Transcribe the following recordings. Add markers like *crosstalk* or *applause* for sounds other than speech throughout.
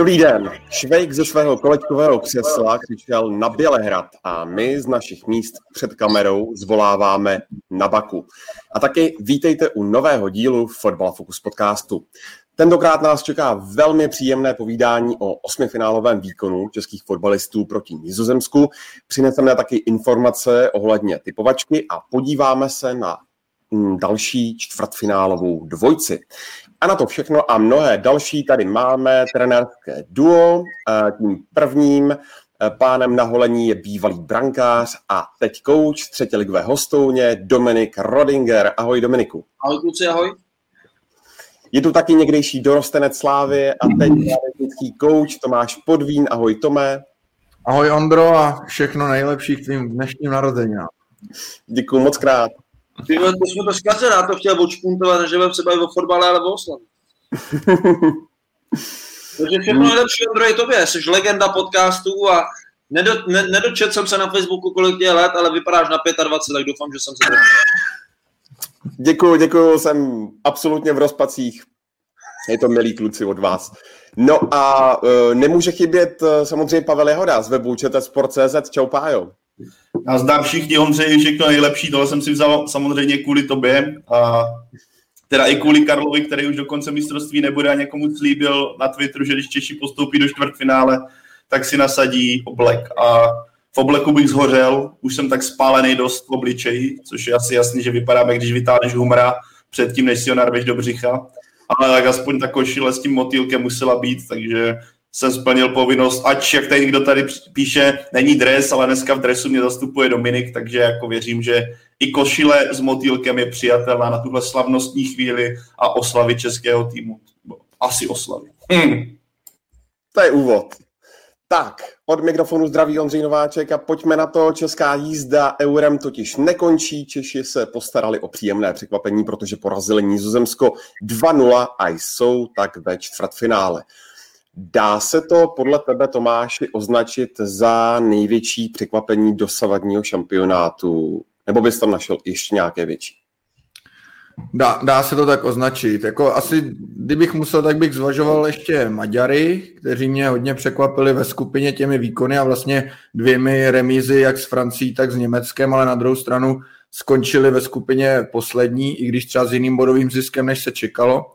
Dobrý den. Švejk ze svého kolečkového křesla křičel na Bělehrad a my z našich míst před kamerou zvoláváme na Baku. A taky vítejte u nového dílu Fotbal Focus podcastu. Tentokrát nás čeká velmi příjemné povídání o osmifinálovém výkonu českých fotbalistů proti Nizozemsku. Přineseme taky informace ohledně typovačky a podíváme se na další čtvrtfinálovou dvojci. A na to všechno a mnohé další tady máme trenérské duo. Tím prvním pánem na holení je bývalý brankář a teď kouč třetí ligové hostouně Dominik Rodinger. Ahoj Dominiku. Ahoj kluci, ahoj. Je tu taky někdejší dorostenec Slávy a teď technický kouč Tomáš Podvín. Ahoj Tome. Ahoj Ondro a všechno nejlepší k tvým dnešním narozeninám. Děkuji moc krát. Ty to jsme to zkazená, já to chtěl odšpuntovat, že budeme se bavit o fotbale, ale o oslavu. *laughs* Takže všechno nejlepší, Ondro, je tobě. Jsi legenda podcastů a nedo, ne, nedočet jsem se na Facebooku, kolik je let, ale vypadáš na 25, tak doufám, že jsem se to... *laughs* Děkuji, děkuji, jsem absolutně v rozpacích. Je to milý kluci od vás. No a uh, nemůže chybět uh, samozřejmě Pavel Jehoda z webu čtsport.cz. Čau Pájo. Já zdám všichni, Ondřej, všechno nejlepší, tohle jsem si vzal samozřejmě kvůli tobě, a teda i kvůli Karlovi, který už do konce mistrovství nebude a někomu slíbil na Twitteru, že když Češi postoupí do čtvrtfinále, tak si nasadí oblek. A v obleku bych zhořel, už jsem tak spálený dost v obličeji, což je asi jasný, že vypadáme, když vytáhneš humra předtím, než si ho narveš do břicha, ale tak aspoň ta košile s tím motýlkem musela být, takže jsem splnil povinnost, ač jak tady někdo tady píše, není dres, ale dneska v dresu mě zastupuje Dominik, takže jako věřím, že i košile s motýlkem je přijatelná na tuhle slavnostní chvíli a oslavy českého týmu. Asi oslavy. Hmm. To je úvod. Tak, od mikrofonu zdraví Ondřej Nováček a pojďme na to. Česká jízda eurem totiž nekončí. Češi se postarali o příjemné překvapení, protože porazili Nizozemsko 2-0 a jsou tak ve čtvrtfinále. Dá se to podle tebe, Tomáši, označit za největší překvapení dosavadního šampionátu? Nebo bys tam našel ještě nějaké větší? Dá, dá se to tak označit. Jako asi, kdybych musel, tak bych zvažoval ještě Maďary, kteří mě hodně překvapili ve skupině těmi výkony a vlastně dvěmi remízy, jak s Francií, tak s Německem, ale na druhou stranu skončili ve skupině poslední, i když třeba s jiným bodovým ziskem, než se čekalo.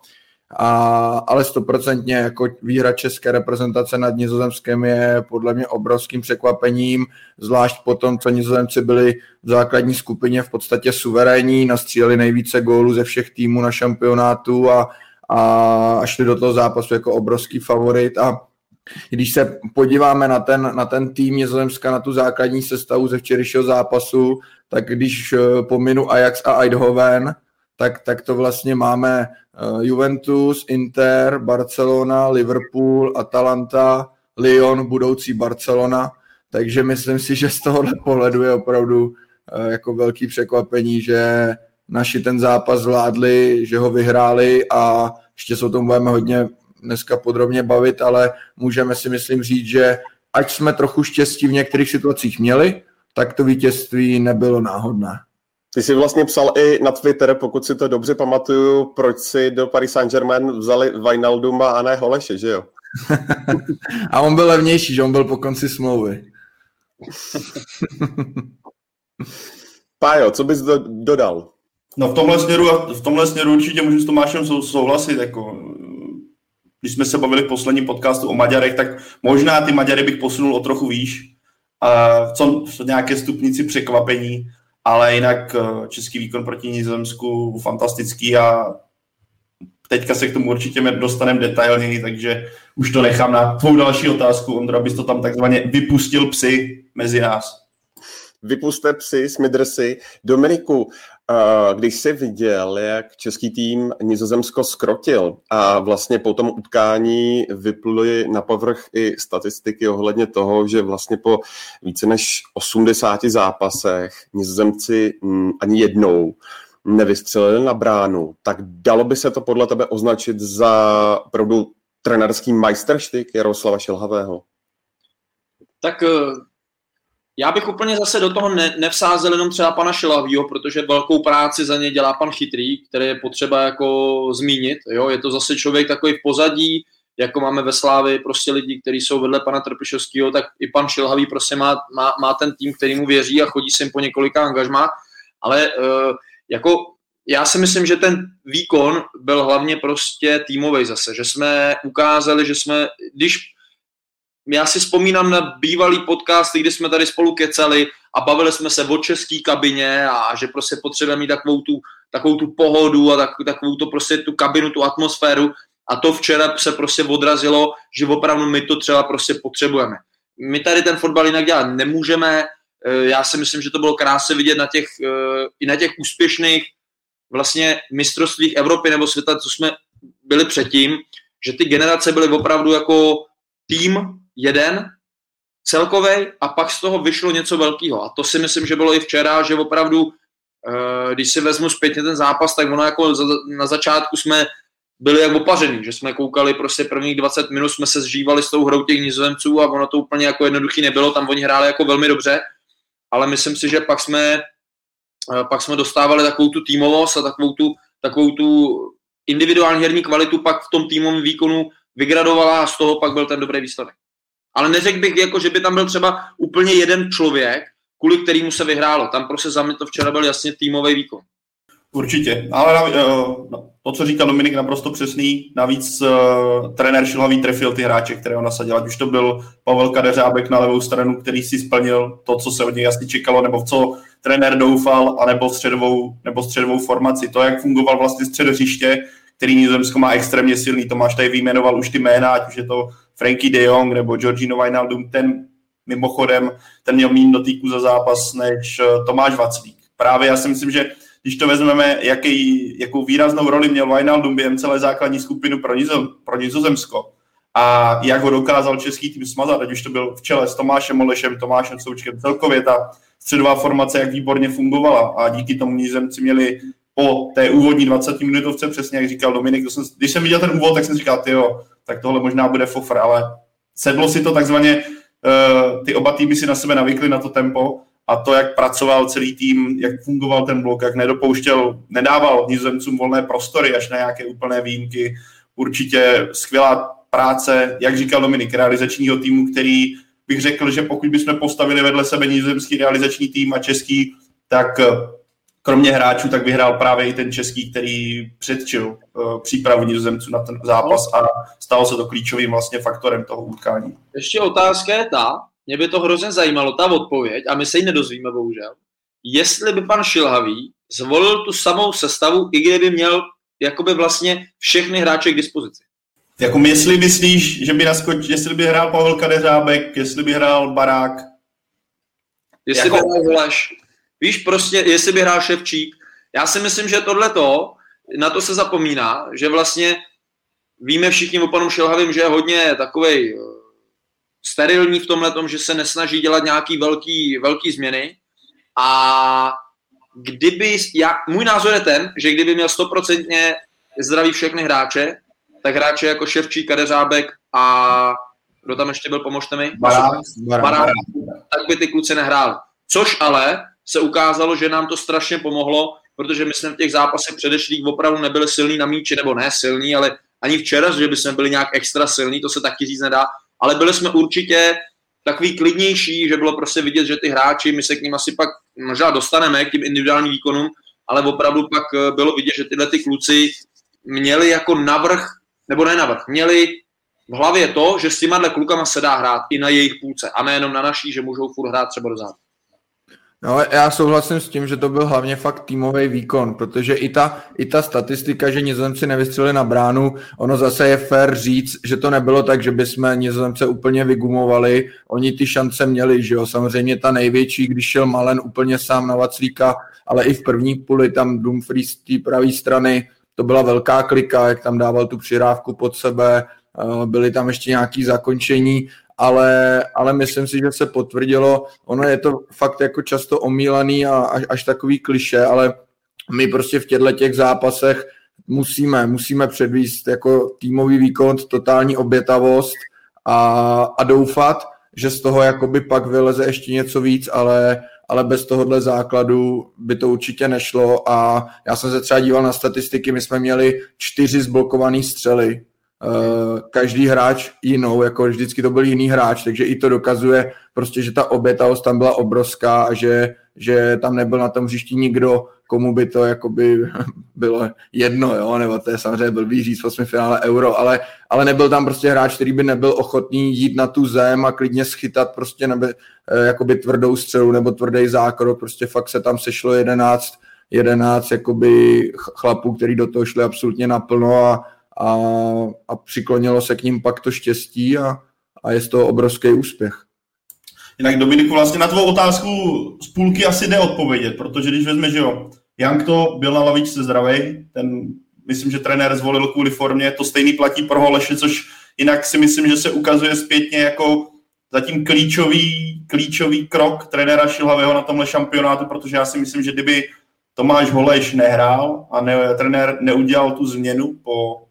A, ale stoprocentně jako výhra české reprezentace nad Nizozemskem je podle mě obrovským překvapením, zvlášť po tom, co Nizozemci byli v základní skupině v podstatě suverénní, nastříleli nejvíce gólů ze všech týmů na šampionátu a, a šli do toho zápasu jako obrovský favorit. A když se podíváme na ten, na ten tým Nizozemska, na tu základní sestavu ze včerejšího zápasu, tak když eh, pominu Ajax a Eindhoven, tak, tak to vlastně máme uh, Juventus, Inter, Barcelona, Liverpool, Atalanta, Lyon, budoucí Barcelona. Takže myslím si, že z tohohle *laughs* pohledu je opravdu uh, jako velký překvapení, že naši ten zápas zvládli, že ho vyhráli a ještě se o tom budeme hodně dneska podrobně bavit, ale můžeme si myslím říct, že ať jsme trochu štěstí v některých situacích měli, tak to vítězství nebylo náhodné. Ty jsi vlastně psal i na Twitter, pokud si to dobře pamatuju, proč si do Paris Saint-Germain vzali Wijnalduma a ne Holeše, že jo? *laughs* a on byl levnější, že on byl po konci smlouvy. *laughs* Pájo, co bys do, dodal? No v tomhle směru, v tomhle směru určitě můžu s Tomášem sou, souhlasit. Jako, když jsme se bavili v posledním podcastu o Maďarech, tak možná ty Maďary bych posunul o trochu výš. A co v nějaké stupnici překvapení ale jinak eh, český výkon proti Nizozemsku fantastický a teďka se k tomu určitě dostaneme detailněji, takže už to nechám na tvou další otázku, Ondra, abys to tam takzvaně vypustil psy mezi nás. Vypuste psy, smidrsy. Dominiku, Když jsi viděl, jak český tým Nizozemsko skrotil a vlastně po tom utkání vypluly na povrch i statistiky ohledně toho, že vlastně po více než 80 zápasech Nizozemci mm, ani jednou nevystřelili na bránu, tak dalo by se to podle tebe označit za opravdu trenerský majsterštyk Jaroslava Šelhavého? Tak eh, já bych úplně zase do toho ne, nevsázel jenom třeba pana Šilavýho, protože velkou práci za ně dělá pan Chytrý, který je potřeba jako zmínit. Jo? Je to zase člověk takový v pozadí, jako máme ve Slávi prostě lidi, kteří jsou vedle pana Trpišovského, tak i pan Šilhavý prostě má, má, má ten tým, který mu věří a chodí sem po několika angažmách, ale uh, jako já si myslím, že ten výkon byl hlavně prostě týmový zase, že jsme ukázali, že jsme, když já si vzpomínám na bývalý podcast, kdy jsme tady spolu kecali a bavili jsme se o české kabině a že prostě potřebujeme mít takovou tu, takovou tu pohodu a tak, takovou to prostě tu kabinu, tu atmosféru a to včera se prostě odrazilo, že opravdu my to třeba prostě potřebujeme. My tady ten fotbal jinak dělat nemůžeme, e, já si myslím, že to bylo krásně vidět na těch, e, i na těch úspěšných vlastně mistrovstvích Evropy nebo světa, co jsme byli předtím, že ty generace byly opravdu jako tým jeden, celkový a pak z toho vyšlo něco velkého. A to si myslím, že bylo i včera, že opravdu, eh, když si vezmu zpětně ten zápas, tak ono jako na začátku jsme byli jak opařený, že jsme koukali prostě prvních 20 minut, jsme se zžívali s tou hrou těch nizozemců a ono to úplně jako jednoduchý nebylo, tam oni hráli jako velmi dobře, ale myslím si, že pak jsme, eh, pak jsme dostávali takovou tu týmovost a takovou tu, takovou tu individuální herní kvalitu pak v tom týmovém výkonu vygradovala a z toho pak byl ten dobrý výsledek. Ale neřekl bych, jako, že by tam byl třeba úplně jeden člověk, kvůli kterému se vyhrálo. Tam prostě za mě to včera byl jasně týmový výkon. Určitě, ale eh, no, to, co říkal Dominik, naprosto přesný. Navíc uh, trenér Šilhavý trefil ty hráče, které on nasadil. Ať už to byl Pavel Kadeřábek na levou stranu, který si splnil to, co se od něj jasně čekalo, nebo v co trenér doufal, anebo středovou, nebo středovou formaci. To, jak fungoval vlastně střed hřiště, který Nizozemsko má extrémně silný. Tomáš tady vyjmenoval už ty jména, ať už je to Frankie de Jong nebo Georgino Wijnaldum, ten mimochodem, ten měl méně dotýku za zápas než eh, Tomáš Vaclík. Právě já si myslím, že když to vezmeme, jaký, jakou výraznou roli měl Wijnaldum během celé základní skupinu pro, Nizo, pro Nizozemsko a jak ho dokázal český tým smazat, ať už to byl v čele s Tomášem Molešem, Tomášem Součkem, celkově ta středová formace, jak výborně fungovala a díky tomu Nizozemci měli po té úvodní 20 minutovce, přesně jak říkal Dominik, jsem, když jsem viděl ten úvod, tak jsem říkal, jo, tak tohle možná bude fofr, ale sedlo si to takzvaně, uh, ty oba týmy si na sebe navykly na to tempo a to, jak pracoval celý tým, jak fungoval ten blok, jak nedopouštěl, nedával nizozemcům volné prostory až na nějaké úplné výjimky. Určitě skvělá práce, jak říkal Dominik, realizačního týmu, který bych řekl, že pokud bychom postavili vedle sebe nizozemský realizační tým a český, tak kromě hráčů, tak vyhrál právě i ten český, který předčil uh, přípravu nizozemců na ten zápas a stalo se to klíčovým vlastně faktorem toho utkání. Ještě otázka je ta, mě by to hrozně zajímalo, ta odpověď, a my se ji nedozvíme bohužel, jestli by pan Šilhavý zvolil tu samou sestavu, i kdyby měl jakoby vlastně všechny hráče k dispozici. Jako jestli myslíš, že by naskoč, jestli by hrál Pavel Kadeřábek, jestli by hrál Barák? Jestli jako... by hrál Holeš, Víš, prostě, jestli by hrál Ševčík. Já si myslím, že tohle to, na to se zapomíná, že vlastně víme všichni o panu Šelhavým, že je hodně takový eh, sterilní v tomhle tom, že se nesnaží dělat nějaký velký, velký změny a kdyby, já, můj názor je ten, že kdyby měl stoprocentně zdraví všechny hráče, tak hráče jako Ševčík, Kadeřábek a kdo tam ještě byl, pomožte mi? Barák. Barák. Tak by ty kluci nehráli. Což ale se ukázalo, že nám to strašně pomohlo, protože my jsme v těch zápasech předešlých opravdu nebyli silní na míči, nebo ne silní, ale ani včera, že by jsme byli nějak extra silní, to se taky říct nedá, ale byli jsme určitě takový klidnější, že bylo prostě vidět, že ty hráči, my se k ním asi pak možná dostaneme k tím individuálním výkonům, ale opravdu pak eh, bylo vidět, že tyhle ty kluci měli jako navrh, nebo ne navrh, měli v hlavě to, že s těma klukama se dá hrát i na jejich půlce a nejenom na naší, že můžou furt hrát třeba do zádu. No, já souhlasím s tím, že to byl hlavně fakt týmový výkon, protože i ta, i ta statistika, že nizozemci nevystřelili na bránu, ono zase je fér říct, že to nebylo tak, že bychom nizozemce úplně vygumovali, oni ty šance měli, že jo, samozřejmě ta největší, když šel Malen úplně sám na Vaclíka, ale i v první půli tam Dumfries z té pravé strany, to byla velká klika, jak tam dával tu přirávku pod sebe, eh, byly tam ještě nějaké zakončení, ale, ale myslím si, že se potvrdilo, ono je to fakt jako často omílaný a až, až takový kliše, ale my prostě v těchto těch zápasech musíme, musíme předvíst jako týmový výkon, totální obětavost a, a doufat, že z toho jakoby pak vyleze ještě něco víc, ale, ale bez tohohle základu by to určitě nešlo a já jsem se třeba díval na statistiky, my jsme měli čtyři zblokované střely Eh, každý hráč jinou, jako vždycky to byl jiný hráč, takže i to dokazuje prostě, že ta obětavost tam byla obrovská a že, že tam nebyl na tom hřišti nikdo, komu by to jakoby *laughs* bylo jedno, jo, nebo to je samozřejmě blbý říct v finále euro, ale, ale nebyl tam prostě hráč, který by nebyl ochotný jít na tu zem a klidně schytat prostě nebe, eh, jakoby tvrdou střelu nebo tvrdý zákrok, prostě fakt se tam sešlo jedenáct, jedenáct jakoby chlapů, který do toho šli absolutně naplno a, a, a přiklonilo se k ním pak to štěstí a, a je z toho obrovský úspěch. Jinak Dominiku, vlastně na tvou otázku z půlky asi jde odpovědět, protože když vezme, že jo, Jank to byl na lavičce zdravý, ten myslím, že trenér zvolil kvůli formě, to stejný platí pro Holeše, což jinak si myslím, že se ukazuje zpětně jako zatím klíčový, klíčový krok trenéra Šilhavého na tomhle šampionátu, protože já si myslím, že kdyby Tomáš Holeš nehrál a ne, trenér neudělal tu změnu po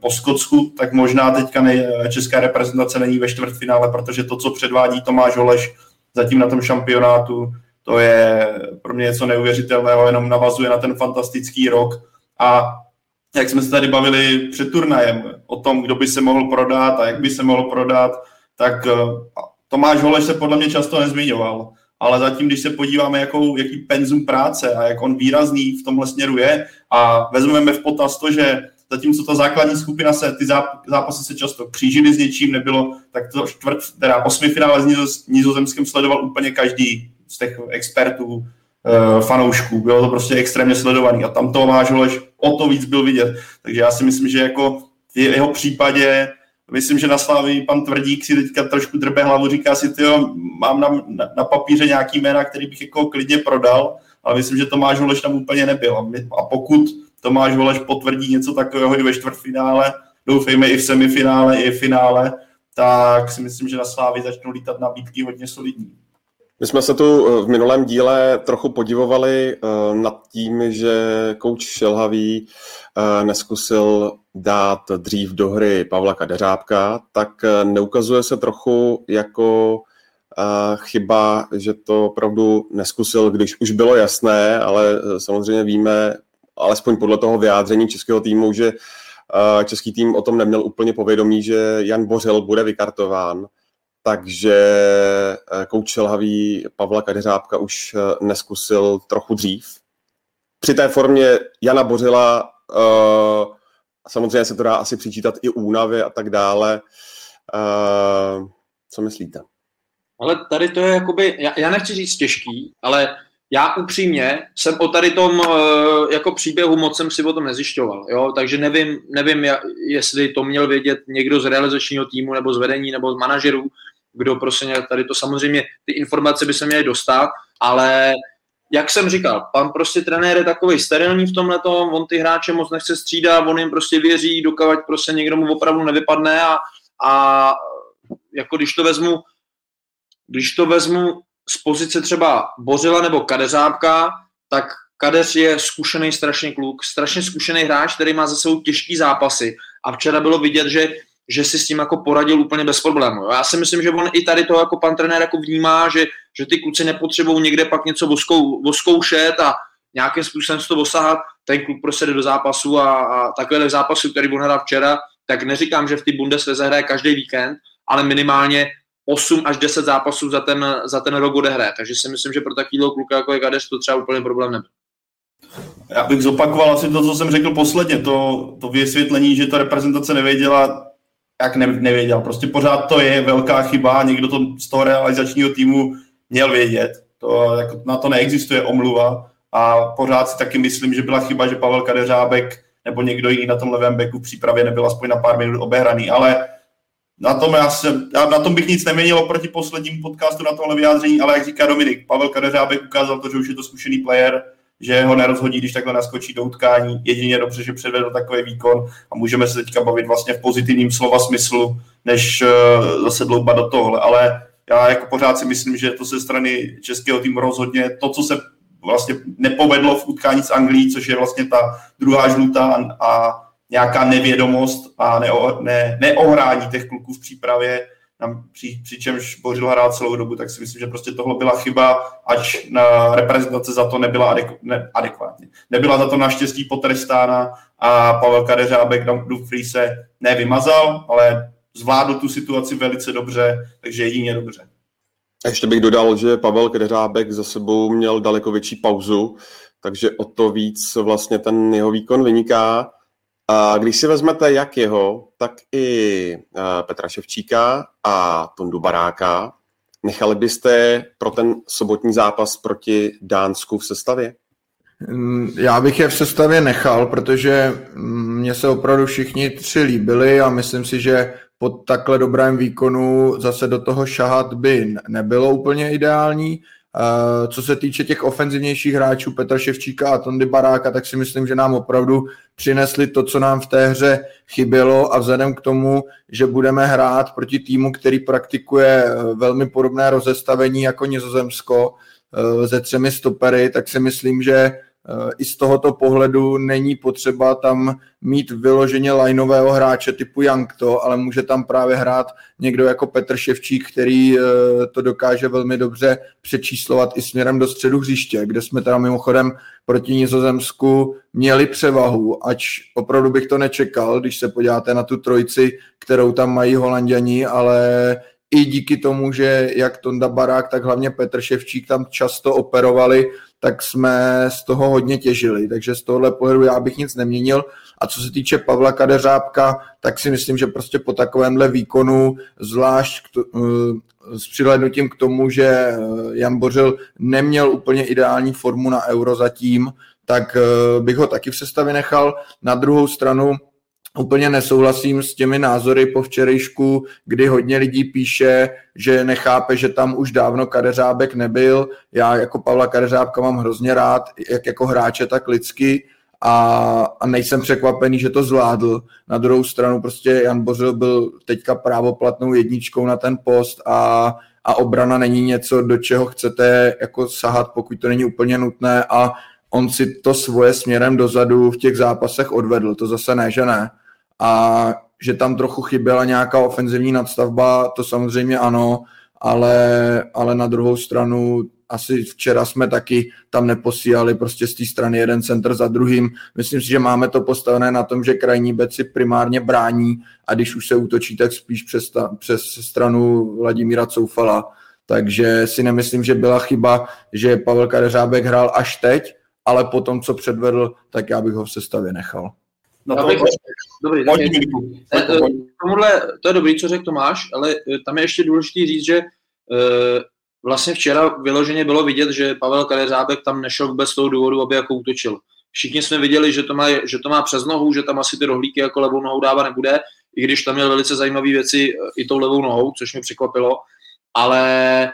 po Skotsku, tak možná teďka ne, česká reprezentace není ve čtvrtfinále, protože to, co předvádí Tomáš Holeš zatím na tom šampionátu, to je pro mě něco neuvěřitelného, jenom navazuje na ten fantastický rok. A jak jsme se tady bavili před turnajem o tom, kdo by se mohl prodat a jak by se mohl prodat, tak eh, Tomáš Holeš se podle mě často nezmiňoval, ale zatím, když se podíváme, jakou, jaký penzum práce a jak on výrazný v tomhle směru je a vezmeme v potaz to, že zatímco ta základní skupina se, ty zápasy se často křížily s něčím, nebylo, tak to čtvrt, teda osmifinále s Nizoz, Nizozemským sledoval úplně každý z těch expertů, uh, fanoušků, bylo to prostě extrémně sledovaný a tam Tomáš Holeš o to víc byl vidět, takže já si myslím, že jako v jeho případě Myslím, že na Slávii pan Tvrdík si teďka trošku drbe hlavu, říká si, tyjo, mám na, na, na papíře nějaký jména, který bych jako klidně prodal, ale myslím, že Tomáš Holeš tam úplně nebyl. A pokud Tomáš Holeš potvrdí něco takového i ve čtvrtfinále, doufejme i v semifinále, i v finále, tak si myslím, že na Slávy začnou lítat nabídky hodně solidní. My jsme se tu eh, v minulém díle trochu podivovali eh, nad tím, že kouč Šelhavý eh, neskusil dát dřív do hry Pavla Kadeřábka, tak neukazuje se trochu jako chyba, že to opravdu neskusil, když už bylo jasné, ale samozřejmě víme alespoň podle toho vyjádření českého týmu, že uh, český tým o tom neměl úplně povědomí, že Jan Bořel bude vykartován, takže uh, kouč Šelhavý Pavla Kadeřábka už uh, neskusil trochu dřív. Při té formě Jana Bořila uh, samozřejmě se to dá asi přičítat i únavy a tak dále. Co myslíte? Ale tady to je jakoby, já, já nechci říct těžký, ale já upřímně jsem o tady tom eh, jako příběhu moc jsem si o tom nezjišťoval, jo? takže nevím, nevím, jestli to měl vědět někdo z realizačního týmu nebo z vedení nebo z manažerů, kdo prostě tady to samozřejmě, ty informace by se měly dostat, ale jak jsem říkal, pan prostě trenér je takový sterilní v tomhle on ty hráče moc nechce střídat, on jim prostě věří, dokavať prostě někdo mu opravdu nevypadne a, a jako když to vezmu, když to vezmu z pozice třeba Bořila nebo Kadeřábka, tak Kadeř je zkušený strašný kluk, strašně zkušený hráč, který má za sebou těžký zápasy a včera bylo vidět, že, že si s tím jako poradil úplně bez problému. Já si myslím, že on i tady to jako pan trenér jako vnímá, že, že ty kluci nepotřebují někde pak něco voskou, voskoušet a nějakým způsobem z toho osahat, ten kluk prostě jde do zápasu a, a takhle zápasu, který on hrál včera, tak neříkám, že v té Bundeslize hraje každý víkend, ale minimálně 8 až 10 zápasů za ten, za ten rok odehraje. Takže si myslím, že pro takovýhle kluka jako je Gades to třeba úplně problém nebyl. Já bych zopakoval asi to, co jsem řekl posledně, to, to vysvětlení, že ta reprezentace nevěděla, jak ne, nevěděl. Prostě pořád to je velká chyba, někdo to z toho realizačního týmu měl vědět. To, jako, na to neexistuje omluva a pořád si taky myslím, že byla chyba, že Pavel Kadeřábek nebo někdo jiný na tom levém beku v přípravě nebyl aspoň na pár minut obehraný, ale na tom, já jsem, já na tom bych nic neměnil oproti posledním podcastu na tomhle vyjádření, ale jak říká Dominik, Pavel Kadeřábek ukázal to, že už je to zkušený player, že ho nerozhodí, když takhle naskočí do utkání. Jedině dobře, že předvedl takový výkon a můžeme se teďka bavit vlastně v pozitivním slova smyslu, než uh, zase dloubat do tohle. Ale já jako pořád si myslím, že to ze strany českého týmu rozhodně to, co se vlastně nepovedlo v utkání s Anglií, což je vlastně ta druhá žlutá a, a nějaká nevědomost a neo, ne, neohrání těch kluků v přípravě, při, přičemž Bořil hrál celou dobu, tak si myslím, že prostě tohle byla chyba, ač na reprezentace za to nebyla adek, ne, adekvátně. Nebyla za to naštěstí potrestána a Pavel Kadeřábek Dumfries se nevymazal, ale zvládl tu situaci velice dobře, takže jedině dobře. Ještě bych dodal, že Pavel Kadeřábek za sebou měl daleko větší pauzu, takže o to víc vlastně ten jeho výkon vyniká. A když si vezmete jak jeho, tak i eh, Petra Ševčíka a Tondu Baráka, nechali byste pro ten sobotní zápas proti Dánsku v sestavě? Mm, já bych je v sestavě nechal, protože mně se opravdu všichni tři líbili a myslím si, že po takhle dobrém výkonu zase do toho šahat by nebylo úplně ideální. Eh, co se týče těch ofenzivnějších hráčů Petra Ševčíka a Tondy Baráka, tak si myslím, že nám opravdu přinesli to, co nám v té hře chybělo. A vzhledem k tomu, že budeme hrát proti týmu, který praktikuje eh, velmi podobné rozestavení jako Nizozemsko eh, ze třemi stopery, tak si myslím, že i z tohoto pohledu není potřeba tam mít vyloženě lineového hráče typu Jankto, ale může tam právě hrát někdo jako Petr Ševčík, který eh, to dokáže velmi dobře přečíslovat i směrem do středu hřiště, kde jsme teda mimochodem proti Nizozemsku měli převahu, ač opravdu bych to nečekal, když se podíváte na tu trojici, kterou tam mají holanděni, ale i díky tomu, že jak Tonda Barák, tak hlavně Petr Ševčík tam často operovali, tak jsme z toho hodně těžili. Takže z tohohle pohledu já bych nic neměnil. A co se týče Pavla Kadeřábka, tak si myslím, že prostě po takovémhle výkonu, zvlášť k eh, s přihlednutím k tomu, že eh, Jan Bořil neměl úplně ideální formu na euro zatím, tak eh, bych ho taky v sestavě nechal. Na druhou stranu úplně nesouhlasím s těmi názory po včerejšku, kdy hodně lidí píše, že nechápe, že tam už dávno Kadeřábek nebyl. Já jako Pavla Kadeřábka mám hrozně rád, jak jako hráče, tak lidsky a, a nejsem překvapený, že to zvládl. Na druhou stranu prostě Jan Bořil byl teďka právoplatnou jedničkou na ten post a, a obrana není něco, do čeho chcete jako sahat, pokud to není úplně nutné a on si to svoje směrem dozadu v těch zápasech odvedl, to zase ne, že ne a že tam trochu chyběla nějaká ofenzivní nadstavba, to samozřejmě ano, ale, ale na druhou stranu asi včera jsme taky tam neposílali prostě z té strany jeden center za druhým. Myslím si, že máme to postavené na tom, že krajní beci primárně brání a když už se útočí, tak spíš přes, ta, přes stranu Vladimíra Coufala. Takže si nemyslím, že byla chyba, že Pavel Kadeřábek hrál až teď, ale po tom, co předvedl, tak já bych ho v sestavě nechal. No to, bych, dobrý, je, eh, tomuhle, to je dobrý, co řekl Tomáš, ale eh, tam je ještě důležité říct, že vlastně včera vyloženě bylo vidět, že Pavel Kadeřábek tam nešel vůbec z toho důvodu, aby jako útočil. Všichni jsme viděli, že to, má, že to má přes nohu, že tam asi ty rohlíky jako levou nohou dávat nebude, i když tam měl velice zajímavé věci i tou levou nohou, což mě překvapilo, ale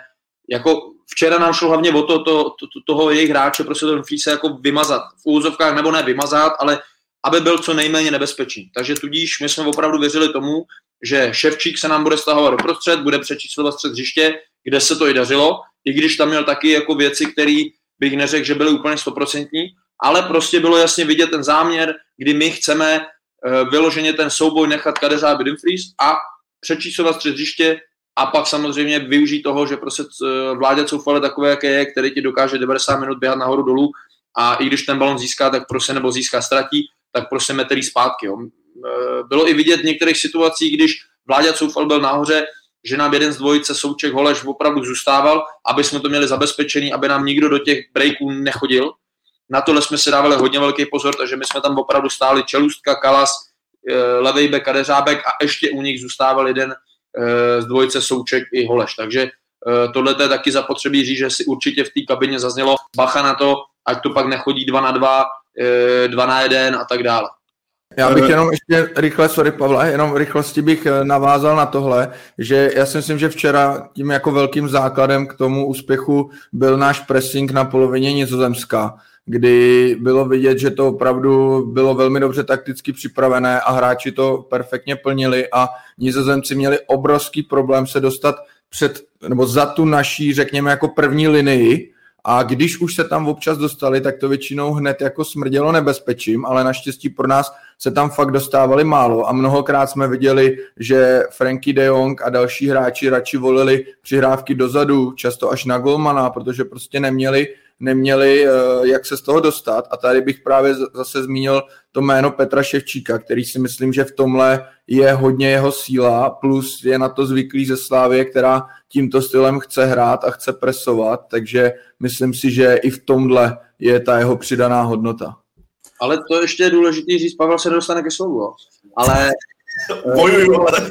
jako včera nám šlo hlavně o to, to, to, toho jejich hráče, prostě ten se jako vymazat. V úzovkách, nebo ne vymazat, ale aby byl co nejméně nebezpečný. Takže tudíž my jsme opravdu věřili tomu, že Ševčík se nám bude stahovat do prostřed, bude přečíslovat střed hřiště, kde se to i dařilo, i když tam měl taky jako věci, které bych neřekl, že byly úplně stoprocentní, ale prostě bylo jasně vidět ten záměr, kdy my chceme uh, vyloženě ten souboj nechat Kadeřáby Dumfries a přečíslovat střed hřiště a pak samozřejmě využít toho, že prostě uh, vládě Coufale takové, jaké je, který ti dokáže 90 minut běhat nahoru dolů a i když ten balon získá, tak prostě nebo získá ztratí, tak prostě meterí zpátky. Jo. E, bylo i vidět v některých situacích, když Vláďa Coufal byl nahoře, že nám jeden z dvojice Souček Holeš opravdu zůstával, aby jsme to měli zabezpečený, aby nám nikdo do těch breaků nechodil. Na tohle jsme si dávali hodně velký pozor, takže my jsme tam opravdu stáli Čelustka, Kalas, e, levej bek, Kadeřábek a ještě u nich zůstával jeden e, z dvojice Souček i Holeš. Takže tohle je taky zapotřebí říct, že si určitě v té kabině zaznělo bacha na to, ať to pak nechodí dva na dva, dva na jeden a tak dále. Já bych jenom ještě rychle, sorry Pavle, jenom rychlosti bych navázal na tohle, že já si myslím, že včera tím jako velkým základem k tomu úspěchu byl náš pressing na polovině Nizozemska, kdy bylo vidět, že to opravdu bylo velmi dobře takticky připravené a hráči to perfektně plnili a Nizozemci měli obrovský problém se dostat před, nebo za tu naší, řekněme, jako první linii, a když už se tam občas dostali, tak to většinou hned jako smrdělo nebezpečím, ale naštěstí pro nás se tam fakt dostávali málo. A mnohokrát jsme viděli, že Frankie de Jong a další hráči radši volili přihrávky dozadu, často až na golmana, protože prostě neměli neměli, eh, jak se z toho dostat. A tady bych právě zase zmínil to jméno Petra Ševčíka, který si myslím, že v tomhle je hodně jeho síla, plus je na to zvyklý ze Slávě, která tímto stylem chce hrát a chce presovat, takže myslím si, že i v tomhle je ta jeho přidaná hodnota. Ale to ještě je důležité říct, Pavel se dostane ke slovu, ale... Bojuju, ale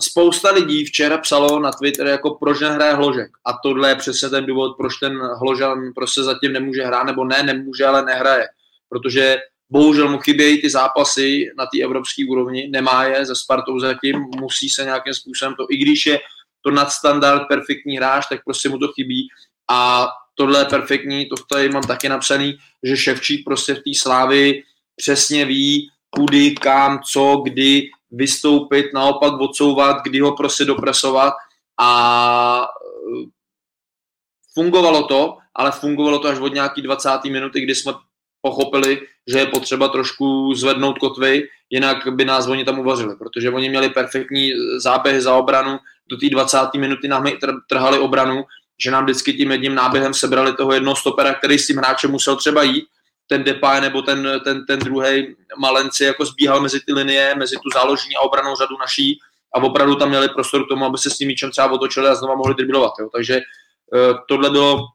spousta lidí včera psalo na Twitter jako proč nehraje Hložek. A tohle je přesně ten důvod, proč ten Hložan prostě zatím nemůže hrát, nebo ne, nemůže, ale nehraje. Protože bohužel mu chybějí ty zápasy na té evropské úrovni, nemá je ze Spartou zatím, musí se nějakým způsobem to, i když je to nadstandard perfektní hráč, tak prostě mu to chybí. A tohle je perfektní, to tady mám taky napsaný, že Ševčík prostě v té slávy přesně ví, kudy, kam, co, kdy vystoupit, naopak odsouvat, kdy ho prostě dopresovat a e, fungovalo to, ale fungovalo to až od nějaký 20. minuty, kdy jsme pochopili, že je potřeba trošku zvednout kotvy, jinak by nás oni tam uvařili, protože oni měli perfektní záběhy za obranu, do té 20. minuty nám trhali obranu, že nám vždycky tím jedním náběhem sebrali toho jednoho stopera, který s tím hráčem musel třeba jít ten Depay nebo ten, ten, ten druhý Malenci jako zbíhal mezi ty linie, mezi tu záložní a obranou řadu naší a opravdu tam měli prostor k tomu, aby se s tím míčem třeba otočili a znova mohli driblovat. Jo. Takže uh, tohle bylo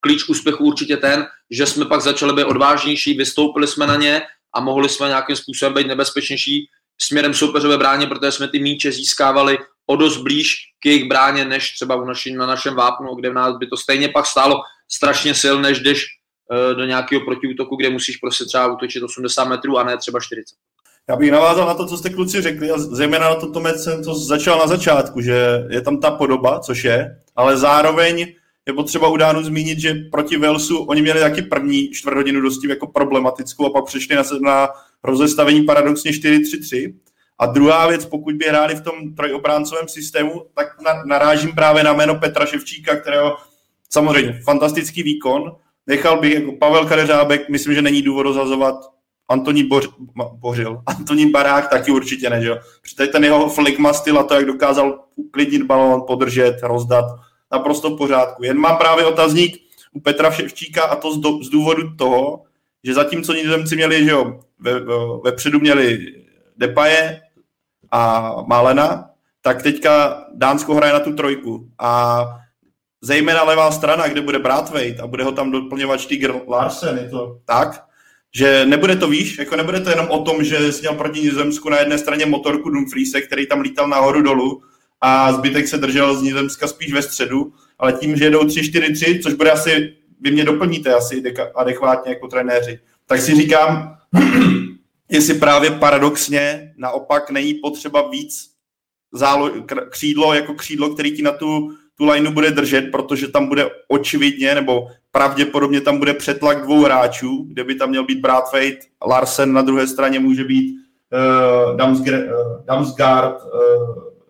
klíč úspěchu určitě ten, že jsme pak začali být odvážnější, vystoupili jsme na ně a mohli jsme nějakým způsobem být nebezpečnější směrem soupeřové bráně, protože jsme ty míče získávali o dost blíž k jejich bráně, než třeba u naši, na našem vápnu, kde v nás by to stejně pak stálo strašně sil, než když Eh, do nějakého protiútoku, kde musíš prostě třeba útočit 80 metrů a ne třeba 40. Já bych navázal na to, co jste kluci řekli, a zejména na to, jsem to začal na začátku, že je tam ta podoba, což je, ale zároveň je potřeba u Dánu zmínit, že proti Velsu oni měli taky první čtvrt hodinu dosti jako problematickou a pak přišli na, na rozestavení paradoxně 4-3-3. A druhá věc, pokud by hráli v tom trojobráncovém systému, tak narážím právě na jméno Petra Ševčíka, kterého samozřejmě fantastický výkon, Nechal bych jako Pavel Kadeřábek, myslím, že není důvod rozhazovat Antoní Boř, Bořil. *laughs* Antonín Barák taky určitě ne, že jo. Protože ten jeho fligma styl a to, jak dokázal uklidnit balón, podržet, rozdat, naprosto v pořádku. Jen mám právě otazník u Petra Ševčíka a to z, do, z důvodu toho, že zatímco nizozemci měli, že jo, ve, vepředu měli Depaje a Malena, tak teďka Dánsko hraje na tu trojku. A zejména levá strana, kde bude Brathwaite a bude ho tam doplňovat Stiger Larsen, je to tak, že nebude to, víš, jako nebude to jenom o tom, že jsi měl proti Nizozemsku na jedné straně motorku Dumfriese, který tam lítal nahoru dolů a zbytek se držel z Nizozemska spíš ve středu, ale tím, že jedou 3-4-3, což bude asi, vy mě doplníte asi adekvátně jako trenéři, tak si říkám, *clears throat* jestli právě paradoxně naopak není potřeba víc zálo, křídlo jako křídlo, který ti na tu tu lineu bude držet, protože tam bude očividně, nebo pravděpodobně tam bude přetlak dvou hráčů, kde by tam měl být Bradfate, Larsen na druhé straně může být uh, Damsgaard uh,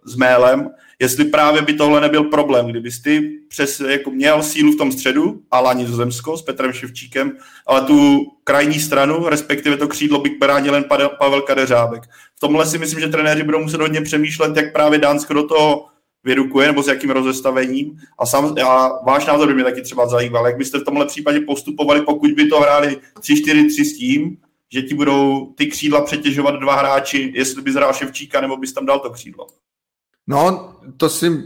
s Mélem, jestli právě by tohle nebyl problém, kdyby ty přes, jako měl sílu v tom středu, ala Nizozemsko s Petrem Ševčíkem, ale tu krajní stranu, respektive to křídlo by bránil jen Pavel Kadeřábek. V tomhle si myslím, že trenéři budou muset hodně přemýšlet, jak právě Dánsko do toho vyrukuje, nebo s jakým rozestavením. A, sam, a váš názor by mě taky třeba zajímal, jak byste v tomhle případě postupovali, pokud by to hráli 3-4-3 s tím, že ti budou ty křídla přetěžovat dva hráči, jestli bys hrál Ševčíka, nebo bys tam dal to křídlo. No, to si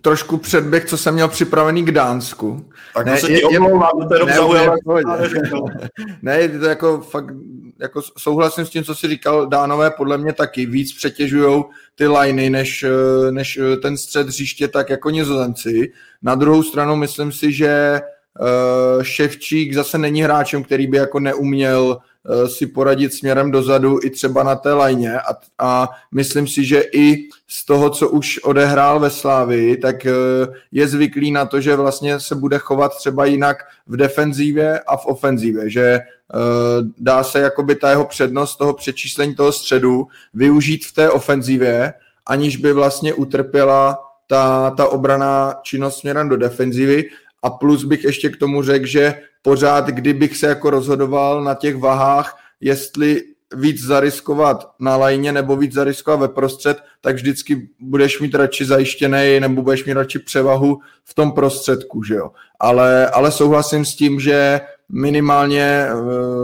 trošku předběh, co jsem měl připravený k Dánsku. Tak ne, to se ti omlouvám, to jenom ne, zaujalo. *laughs* ne, to jako fakt jako souhlasím s tím, co si říkal, dánové podle mě taky víc přetěžují ty liney než, než ten střed hřiště, tak jako nizozemci. Na druhou stranu myslím si, že uh, Ševčík zase není hráčem, který by jako neuměl si poradit směrem dozadu i třeba na té lajně a, a myslím si, že i z toho, co už odehrál ve Slávii, tak je zvyklý na to, že vlastně se bude chovat třeba jinak v defenzívě a v ofenzívě, že dá se jakoby ta jeho přednost toho přečíslení toho středu využít v té ofenzívě, aniž by vlastně utrpěla ta, ta obraná činnost směrem do defenzivy a plus bych ještě k tomu řekl, že pořád, kdybych se jako rozhodoval na těch vahách, jestli víc zariskovat na lajně nebo víc zariskovat ve prostřed, tak vždycky budeš mít radši zajištěný nebo budeš mít radši převahu v tom prostředku, že jo. Ale, ale souhlasím s tím, že minimálně eh,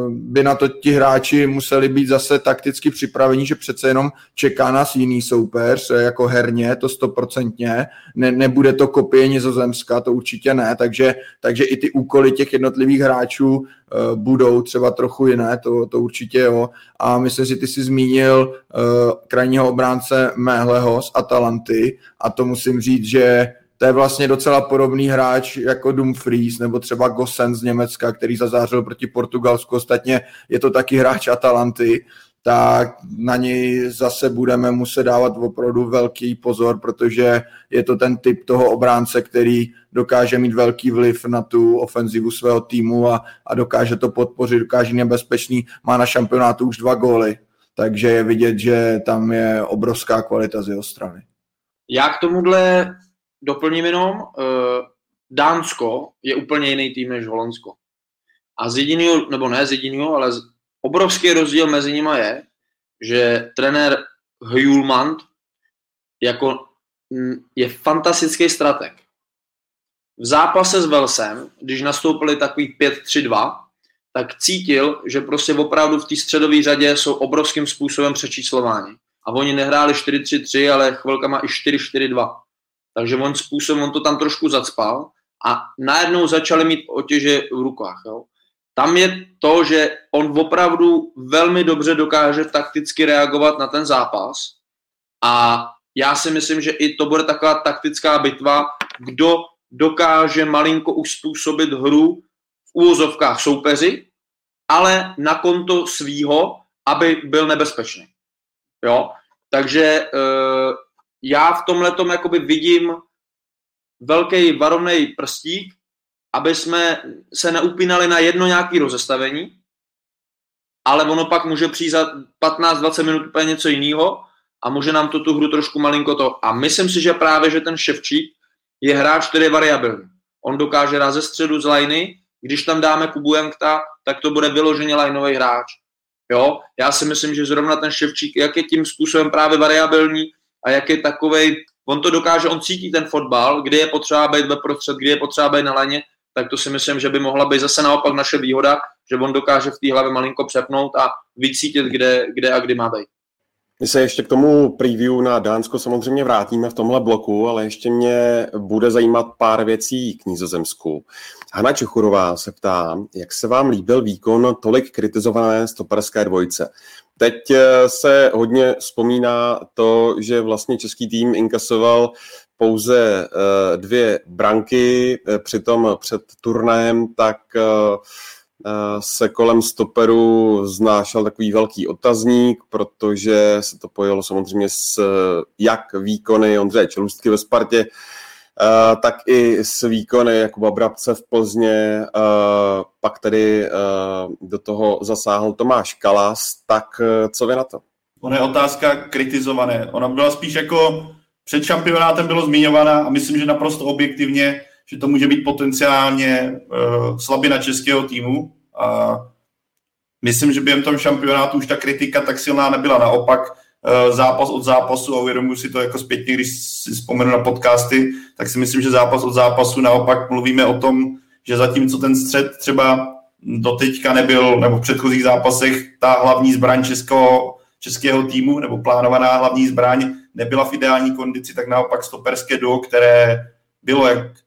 by na to ti hráči museli být zase takticky připraveni, že přece jenom čeká nás jiný soupeř, eh, jako herně, to stoprocentně, ne, nebude to kopie Nizozemska, to určitě ne, takže, takže i ty úkoly těch jednotlivých hráčů uh, budou třeba trochu jiné, to, to určitě jo. A myslím si, ty jsi zmínil uh, krajního obránce Méhleho z Atalanty a to musím říct, že to je vlastně docela podobný hráč jako Dumfries nebo třeba Gossen z Německa, který zazářil proti Portugalsku. Ostatně je to taky hráč Atalanty, tak na něj zase budeme muset dávat opravdu velký pozor, protože je to ten typ toho obránce, který dokáže mít velký vliv na tu ofenzivu svého týmu a, a dokáže to podpořit, dokáže nebezpečný, má na šampionátu už dva góly, takže je vidět, že tam je obrovská kvalita z jeho strany. Já k tomuhle doplním jenom, uh, Dánsko je úplně jiný tým než Holandsko. A z jediného, nebo ne z jediného, ale z, obrovský rozdíl mezi nimi je, že trenér Hjulmand jako mm, je fantastický strateg. V zápase s Velsem, když nastoupili takový 5-3-2, tak cítil, že prostě opravdu v té středové řadě jsou obrovským způsobem přečíslováni. A oni nehráli 4-3-3, ale chvilkama i 4-4-2. Takže on způsob, on to tam trošku zacpal a najednou začali mít otěže v rukách. Jo. Tam je to, že on opravdu velmi dobře dokáže takticky reagovat na ten zápas a já si myslím, že i to bude taková taktická bitva, kdo dokáže malinko uspůsobit hru v úvozovkách soupeři, ale na konto svýho, aby byl nebezpečný. Jo? Takže uh, já v tomhle tom jakoby vidím velký varovný prstík, aby jsme se neupínali na jedno nějaké rozestavení, ale ono pak může přijít za 15-20 minut úplně něco jiného a může nám to tu hru trošku malinko to. A myslím si, že právě, že ten Ševčík je hráč, který je variabilní. On dokáže hrát ze středu z liny, když tam dáme Kubu Jankta, tak to bude vyloženě lineový hráč. Jo? Já si myslím, že zrovna ten Ševčík, jak je tím způsobem právě variabilní, a jak je takovej, on to dokáže, on cítí ten fotbal, kdy je potřeba být ve prostřed, kdy je potřeba být na laně, tak to si myslím, že by mohla být zase naopak naše výhoda, že on dokáže v té hlavě malinko přepnout a vycítit, kde, kde a kdy má být. My se ještě k tomu preview na Dánsko samozřejmě vrátíme v tomhle bloku, ale ještě mě bude zajímat pár věcí k Nizozemsku. Hana Čechurová se ptá, jak se vám líbil výkon tolik kritizované stoperské dvojce. Teď eh, se hodně vzpomíná to, že vlastně český tým inkasoval pouze eh, dvě branky, eh, přitom před turnajem tak se kolem stoperu znášel takový velký otazník, protože se to pojelo samozřejmě s jak výkony Ondřeje Čelustky ve Spartě, Uh, tak i s výkony Jakuba Brabce v Plzně, uh, pak tedy do toho zasáhl Tomáš Kalas, tak co vy na to? Ona je otázka kritizované. Ona byla spíš jako před šampionátem bylo zmiňovaná a myslím, že naprosto objektivně, že to může být potenciálně uh, slabina českého týmu. A myslím, že během tom šampionátu už ta kritika tak silná nebyla. Naopak Eh, zápas od zápasu a uvědomuji si to jako zpětně, když si vzpomenu na podcasty, tak si myslím, že zápas od zápasu naopak mluvíme o tom, že zatímco ten střed třeba doteďka nebyl, nebo v předchozích zápasech ta hlavní zbraň českého, českého týmu, nebo plánovaná hlavní zbraň, nebyla v ideální kondici, tak naopak stoperské duo, které bylo, jak eh,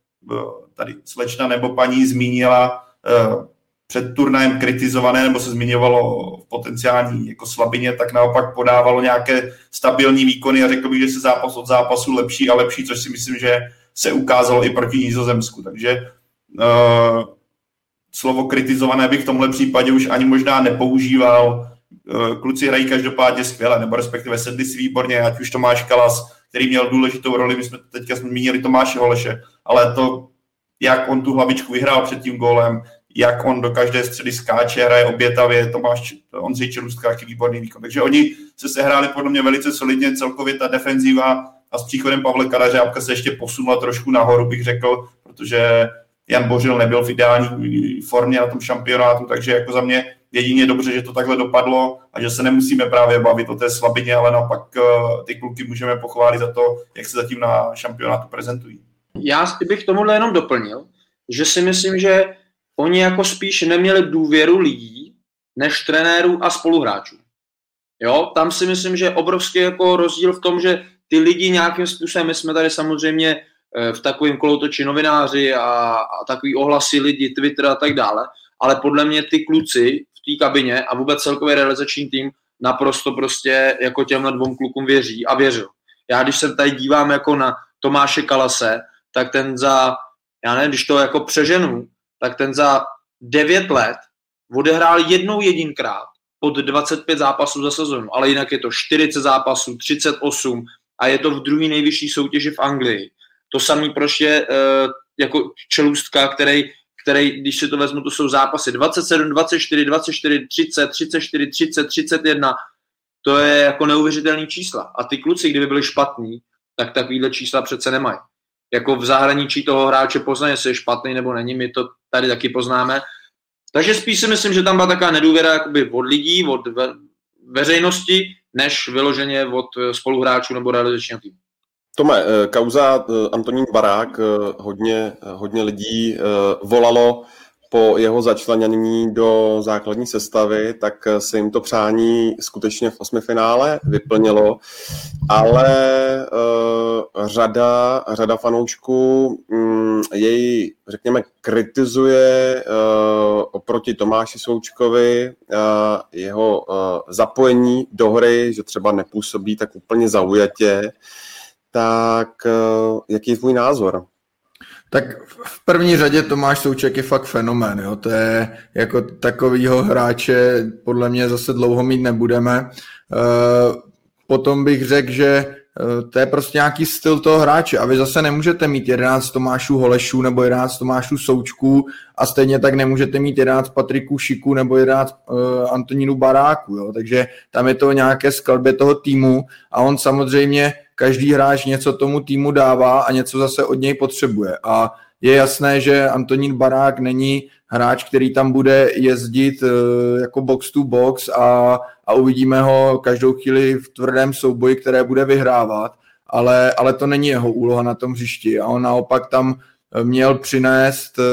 tady slečna nebo paní zmínila, eh, před turnajem kritizované nebo se zmiňovalo v potenciální jako slabině, tak naopak podávalo nějaké stabilní výkony a řekl bych, že se zápas od zápasu lepší a lepší, což si myslím, že se ukázalo i proti Nizozemsku. Takže uh, slovo kritizované bych v tomhle případě už ani možná nepoužíval. Uh, kluci hrají každopádně skvěle, nebo respektive sedli si výborně, ať už Tomáš Kalas, který měl důležitou roli, my jsme teďka zmínili Tomáše Holeše, ale to, jak on tu hlavičku vyhrál před tím gólem, jak on do každé středy skáče, hraje obětavě, Tomáš Ondřej Čelůstka, jaký výborný výkon. Takže oni se sehráli podle mě velice solidně, celkově ta defenzíva a s příchodem Pavle Karařábka se ještě posunula trošku nahoru, bych řekl, protože Jan Bořil nebyl v ideální formě na tom šampionátu, takže jako za mě jedině dobře, že to takhle dopadlo a že se nemusíme právě bavit o té slabině, ale naopak eh, ty kluky můžeme pochválit za to, jak se zatím na šampionátu prezentují. Já bych tomuhle jenom doplnil, že si myslím, že oni jako spíš neměli důvěru lidí, než trenérů a spoluhráčů. Jo, tam si myslím, že je obrovský jako rozdíl v tom, že ty lidi nějakým způsobem, my jsme tady samozřejmě eh, v takovém kolotoči novináři a, a takový ohlasy lidi, Twitter a tak dále, ale podle mě ty kluci té kabině a vůbec celkový realizační tým naprosto prostě jako těmhle dvou klukům věří a věřil. Já když se tady dívám jako na Tomáše Kalase, tak ten za, já nevím, když to jako přeženu, tak ten za 9 let odehrál jednou jedinkrát pod 25 zápasů za sezonu, ale jinak je to 40 zápasů, 38 a je to v druhé nejvyšší soutěži v Anglii. To samý prostě jako čelůstka, který, který, když si to vezmu, to jsou zápasy 27, 24, 24, 30, 34, 30, 31. To je jako neuvěřitelný čísla. A ty kluci, kdyby byli špatní, tak takovýhle čísla přece nemají. Jako v zahraničí toho hráče poznají, jestli je špatný nebo není, my to tady taky poznáme. Takže spíš si myslím, že tam byla taková nedůvěra jakoby od lidí, od ve, veřejnosti, než vyloženě od spoluhráčů nebo realizačního týmu. Tome, eh, kauza eh, Antonín Barák, hodně, hodně lidí volalo po jeho začlenění do základní sestavy, tak se jim to přání skutečně v osmi finále vyplnilo, ale uh, řada, řada fanoušků um, jej, řekněme, kritizuje uh, oproti Tomáši Součkovi uh, jeho uh, zapojení do hry, že třeba nepůsobí tak úplně zaujatě, tak uh, jaký je tvůj názor? Tak v první řadě Tomáš Souček je fakt fenomén, jo. to je jako takovýho hráče podle mě zase dlouho mít nebudeme. Eh, potom bych řekl, že eh, to je prostě nějaký styl toho hráče a vy zase nemůžete mít 11 Tomášů Holešů nebo 11 Tomášů Součků a stejně tak nemůžete mít 11 Patriků Šiků nebo 11 uh, Antonínu Baráku, jo? takže tam je to nějaké skladbě toho týmu a on samozřejmě každý hráč něco tomu týmu dává a něco zase od něj potřebuje. A je jasné, že Antonín Barák není hráč, který tam bude jezdit uh, jako box to box a, a uvidíme ho každou chvíli v tvrdém souboji, které bude vyhrávat, ale, ale to není jeho úloha na tom hřišti a on naopak tam měl přinést uh,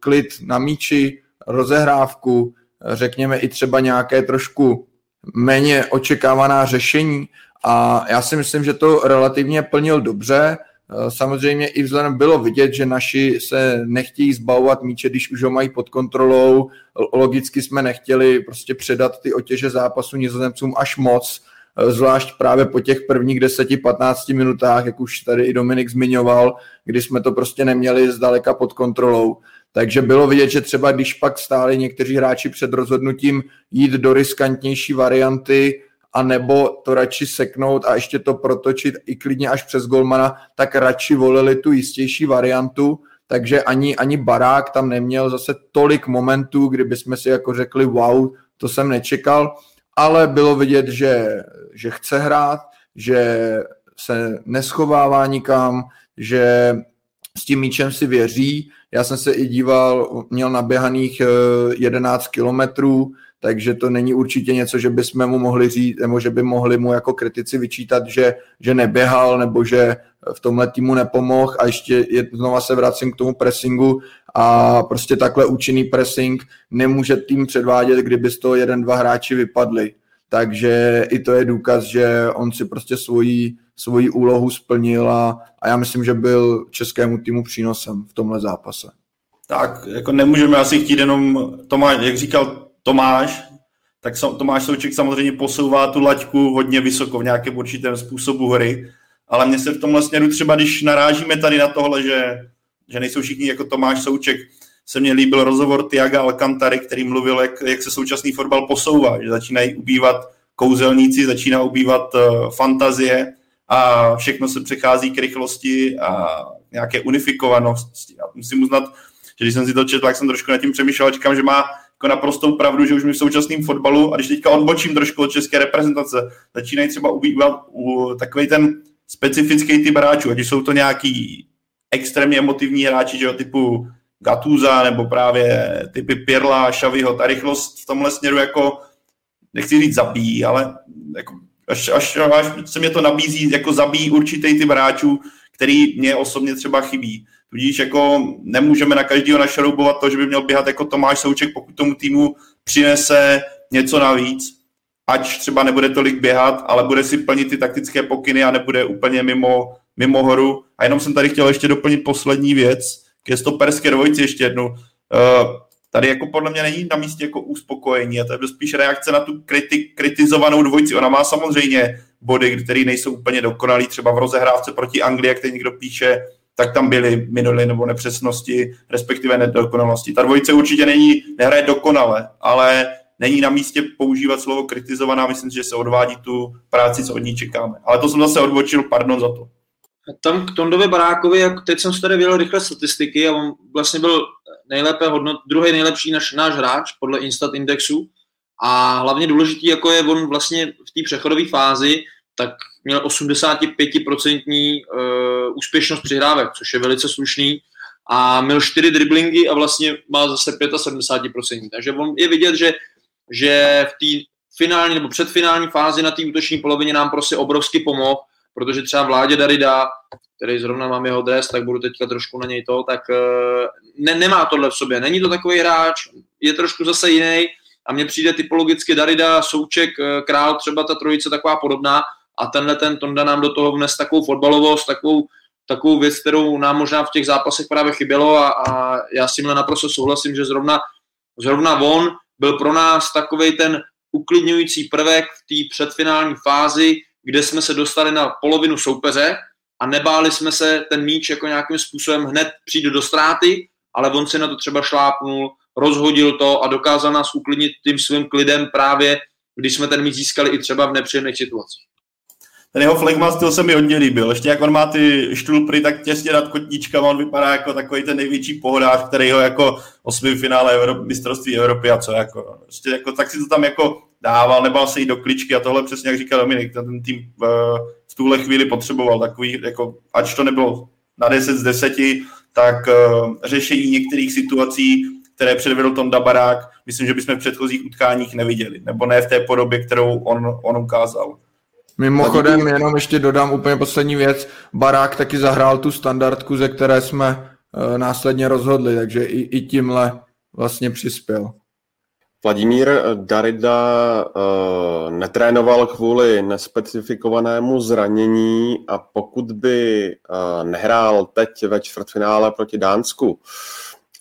klid na míči, rozehrávku, řekněme i třeba nějaké trošku méně očekávaná řešení a já si myslím, že to relativně plnil dobře. Eh, samozřejmě i vzhledem bylo vidět, že naši se nechtějí zbavovat míče, když už ho mají pod kontrolou. Logicky jsme nechtěli prostě předat ty otěže zápasu nizozemcům až moc, eh, zvlášť právě po těch prvních 10-15 minutách, jak už tady i Dominik zmiňoval, kdy jsme to prostě neměli zdaleka pod kontrolou. Takže bylo vidět, že třeba když pak stáli někteří hráči před rozhodnutím jít do riskantnější varianty, a nebo to radši seknout a ještě to protočit i klidně až přes golmana, tak radši volili tu jistější variantu, takže ani, ani barák tam neměl zase tolik momentů, kdyby jsme si jako řekli wow, to jsem nečekal, ale bylo vidět, že, že chce hrát, že se neschovává nikam, že s tím míčem si věří. Já jsem se i díval, měl naběhaných 11 eh, kilometrů, takže to není určitě něco, že bychom mu mohli říct, nebo že by mohli mu jako kritici vyčítat, že, že neběhal, nebo že v tomhle týmu nepomohl a ještě je, znova se vracím k tomu pressingu a prostě takhle účinný pressing nemůže tým předvádět, kdyby z toho jeden, dva hráči vypadli. Takže i to je důkaz, že on si prostě svoji, svoji úlohu splnil a, a já myslím, že byl českému týmu přínosem v tomhle zápase. Tak, jako nemůžeme asi chtít jenom, Tomáš, jak říkal Tomáš, tak Tomáš Souček samozřejmě posouvá tu laťku hodně vysoko v nějakém určitém způsobu hry, ale mně se v tomhle směru třeba, když narážíme tady na tohle, že, že nejsou všichni jako Tomáš Souček, se mně líbil rozhovor Tiaga Alcantary, který mluvil, jak, jak se současný fotbal posouvá, že začínají ubývat kouzelníci, začíná ubývat uh, fantazie a všechno se přechází k rychlosti a nějaké unifikovanosti. Já musím uznat, že když jsem si to četl, tak jsem trošku nad tím přemýšlel říkám, že má jako naprostou pravdu, že už mi v současném fotbalu, a když teďka odbočím trošku od české reprezentace, začínají třeba ubývat u takový ten specifický typ hráčů, ať jsou to nějaký extrémně emotivní hráči, že jo, typu Gatuza nebo právě typy Pirla, Šaviho, ta rychlost v tomhle směru jako, nechci říct zabíjí, ale jako až, až, až se mě to nabízí, jako zabíjí určitý typ hráčů, který mě osobně třeba chybí. Tudíž jako nemůžeme na každého našroubovat to, že by měl běhat jako Tomáš Souček, pokud tomu týmu přinese něco navíc, ať třeba nebude tolik běhat, ale bude si plnit ty taktické pokyny a nebude úplně mimo, mimo horu. A jenom jsem tady chtěl ještě doplnit poslední věc, ke stoperské dvojici ještě jednu. Uh, tady jako podle mě není na místě jako uspokojení a to je spíš reakce na tu kriti- kritizovanou dvojici. Ona má samozřejmě body, které nejsou úplně dokonalý, třeba v rozehrávce proti Anglii, jak někdo píše, tak tam byly minuly nebo nepřesnosti, respektive nedokonalosti. Ta dvojice určitě není, nehraje dokonale, ale není na místě používat slovo kritizovaná, myslím, že se odvádí tu práci, co od ní čekáme. Ale to jsem zase odbočil, pardon za to. Tam k Tondovi Barákovi, jak teď jsem si tady vyjel rychle statistiky a on vlastně byl nejlépe hodnot, druhý nejlepší naš, náš hráč podle Instat Indexu a hlavně důležitý, jako je on vlastně v té přechodové fázi, tak měl 85% uh, úspěšnost přihrávek, což je velice slušný a měl 4 driblingy a vlastně má zase 75%. Takže on je vidět, že, že v té finální nebo předfinální fázi na té útoční polovině nám prostě obrovsky pomohl, protože třeba vládě Darida, který zrovna mám jeho dres, tak budu teďka trošku na něj to, tak uh, ne, nemá tohle v sobě. Není to takový hráč, je trošku zase jiný a mně přijde typologicky Darida, Souček, eh, Král, třeba ta trojice taková podobná, a tenhle ten Tonda nám do toho vnes takovou fotbalovost, takovou, takovou věc, kterou nám možná v těch zápasech právě chybělo a, a já s tímhle naprosto souhlasím, že zrovna, zrovna on byl pro nás takový ten uklidňující prvek v té předfinální fázi, kde jsme se dostali na polovinu soupeře a nebáli jsme se ten míč jako nějakým způsobem hned přijít do ztráty, ale on se na to třeba šlápnul, rozhodil to a dokázal nás uklidnit tím svým klidem právě, když jsme ten míč získali i třeba v nepříjemných situacích ten jeho flegma styl se mi hodně líbil. Ještě jak on má ty štulpry tak těsně nad kotníčkama, on vypadá jako takový ten největší pohodář, který ho jako osmi finále Evrop, mistrovství Evropy a co jako, ještě jako, tak si to tam jako dával, nebal se jít do kličky a tohle přesně jak říkal Dominik, ten, ten tým uh, v tuhle chvíli potřeboval takový, jako, ač to nebylo na 10 z 10, tak uh, řešení některých situací, které předvedl Tom Dabarák, myslím, že bychom v předchozích utkáních neviděli, nebo ne v té podobě, kterou on, on ukázal. Mimochodem, jenom ještě dodám úplně poslední věc. Barák taky zahrál tu standardku, ze které jsme uh, následně rozhodli, takže i, i tímhle vlastně přispěl. Vladimír Darida uh, netrénoval kvůli nespecifikovanému zranění a pokud by uh, nehrál teď ve čtvrtfinále proti Dánsku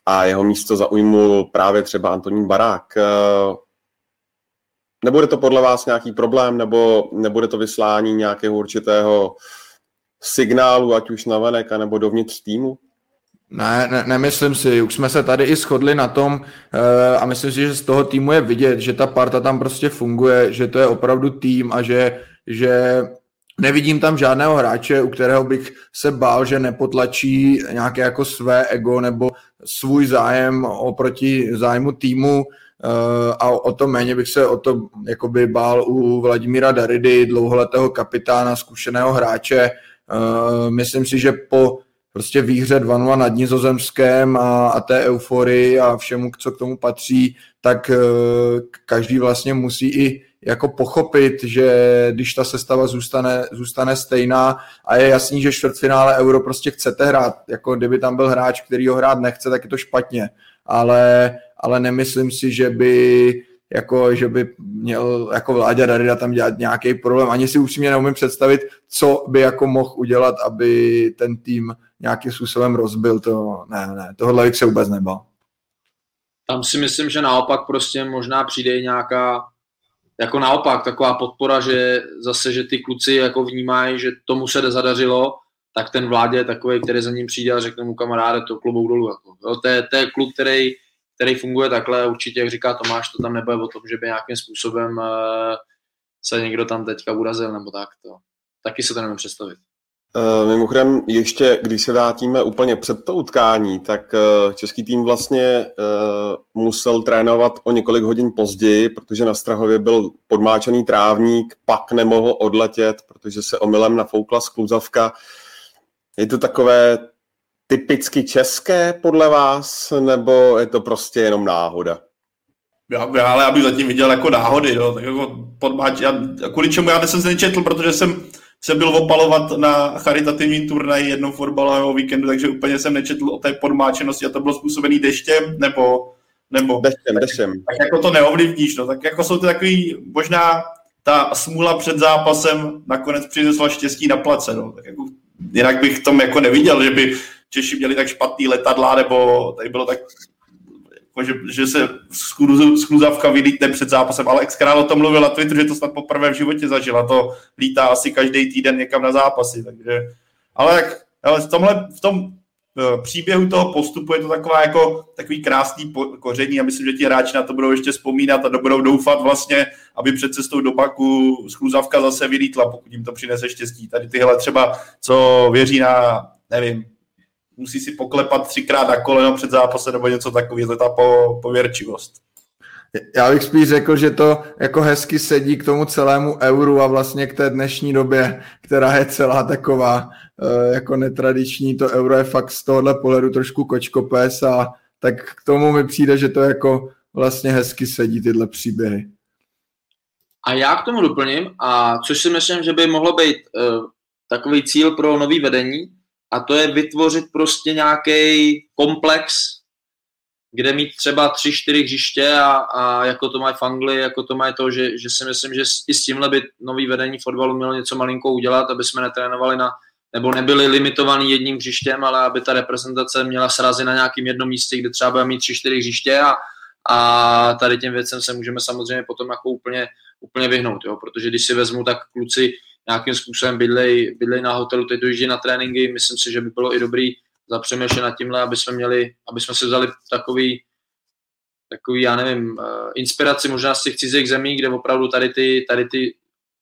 a jeho místo zaujmul právě třeba Antonín Barák, uh, Nebude to podle vás nějaký problém, nebo nebude to vyslání nějakého určitého signálu, ať už na venek, nebo dovnitř týmu? Ne, ne, nemyslím si. Už jsme se tady i shodli na tom e, a myslím si, že z toho týmu je vidět, že ta parta tam prostě funguje, že to je opravdu tým a že, že nevidím tam žádného hráče, u kterého bych se bál, že nepotlačí nějaké jako své ego nebo svůj zájem oproti zájmu týmu. Eh, a o to méně bych se o to jakoby bál u Vladimíra Daridy, dlouholetého kapitána, zkušeného hráče. Eh, myslím si, že po prostě výhře 2 nad Nizozemském a, a té euforii a všemu, co k tomu patří, tak eh, každý vlastně musí i jako pochopit, že když ta sestava zůstane, zůstane stejná a je jasný, že čtvrtfinále Euro prostě chcete hrát, jako kdyby tam byl hráč, který ho hrát nechce, tak je to špatně, ale ale nemyslím si, že by jako že by měl jako Vláďa Darida tam dělat nějaký problém. Ani si upřímně neumím představit, co by jako mohl udělat, aby ten tým nějakým způsobem rozbil. To ne, ne, tohle bych se vůbec nebal. Tam si myslím, že naopak prostě možná přijde nějaká jako naopak taková podpora, že zase, že ty kluci jako vnímají, že tomu se zadařilo, tak ten vládě je takový, který za ním přijde a řekne mu kamaráde, to klubou dolů. Jako. Jo, to, je, to je klub, který, který funguje takhle, určitě, jak říká Tomáš, to tam nebude o tom, že by nějakým způsobem uh, se někdo tam teďka urazil nebo tak. To. Taky se to nemůžu představit. Uh, mimochodem, ještě když se vrátíme úplně před to utkání, tak uh, český tým vlastně musel trénovat o několik hodin později, protože na Strahově byl podmáčený trávník, pak nemohl odletět, protože se omylem nafoukla skluzavka. Je to takové typicky české podle vás, nebo je to prostě jenom náhoda? Já, já, ale já bych zatím viděl jako náhody, jo, tak jako podmáč, já, kvůli čemu já jsem se nečetl, protože jsem se byl opalovat na charitativní turnaj jednou fotbalového víkendu, takže úplně jsem nečetl o té podmáčenosti a to bylo způsobený deštěm, nebo... nebo deštěm, deštěm. Tak jako to neovlivníš, no. Tak jako jsou to takový, možná ta smůla před zápasem nakonec přinesla štěstí na place, no. Tak jako, jinak bych tom jako neviděl, že by Češi měli tak špatný letadla, nebo tady bylo tak jako, že, že se skluzavka vylítne před zápasem. ale Král o tom mluvil na Twitteru, že to snad poprvé v životě zažil a to lítá asi každý týden někam na zápasy. Takže, ale, tak, ale v, tomhle, v tom eh, příběhu toho postupu je to taková jako takový krásný koření a myslím, že ti hráči na to budou ještě vzpomínat a budou doufat vlastně, aby před cestou do Baku skluzavka zase vylítla, pokud jim to přinese štěstí. Tady tyhle třeba, co věří na, nevím, musí si poklepat třikrát na koleno před zápasem nebo něco takového, to je ta po, pověrčivost. Já bych spíš řekl, že to jako hezky sedí k tomu celému euru a vlastně k té dnešní době, která je celá taková eh, jako netradiční. To euro je fakt z tohohle pohledu trošku kočkopes a tak k tomu mi přijde, že to jako vlastně hezky sedí tyhle příběhy. A já k tomu doplním, a což si myslím, že by mohlo být uh, takový cíl pro nový vedení, a to je vytvořit prostě nějaký komplex, kde mít třeba tři, čtyři hřiště a, a jako to mají v Anglii, jako to mají to, že, že si myslím, že i s tímhle by nový vedení fotbalu mělo něco malinko udělat, aby jsme netrénovali na, nebo nebyli limitovaný jedním hřištěm, ale aby ta reprezentace měla srazy na nějakém jednom místě, kde třeba bude mít tři, čtyři hřiště a, a tady těm věcem se můžeme samozřejmě potom jako úplně, úplně vyhnout, jo? protože když si vezmu, tak kluci nějakým způsobem bydlej, bydlej na hotelu, teď dojíždí na tréninky, myslím si, že by bylo i dobrý zapřemýšlet nad tímhle, aby jsme měli, aby jsme si vzali takový, takový, já nevím, uh, inspiraci možná z těch cizích zemí, kde opravdu tady ty, tady ty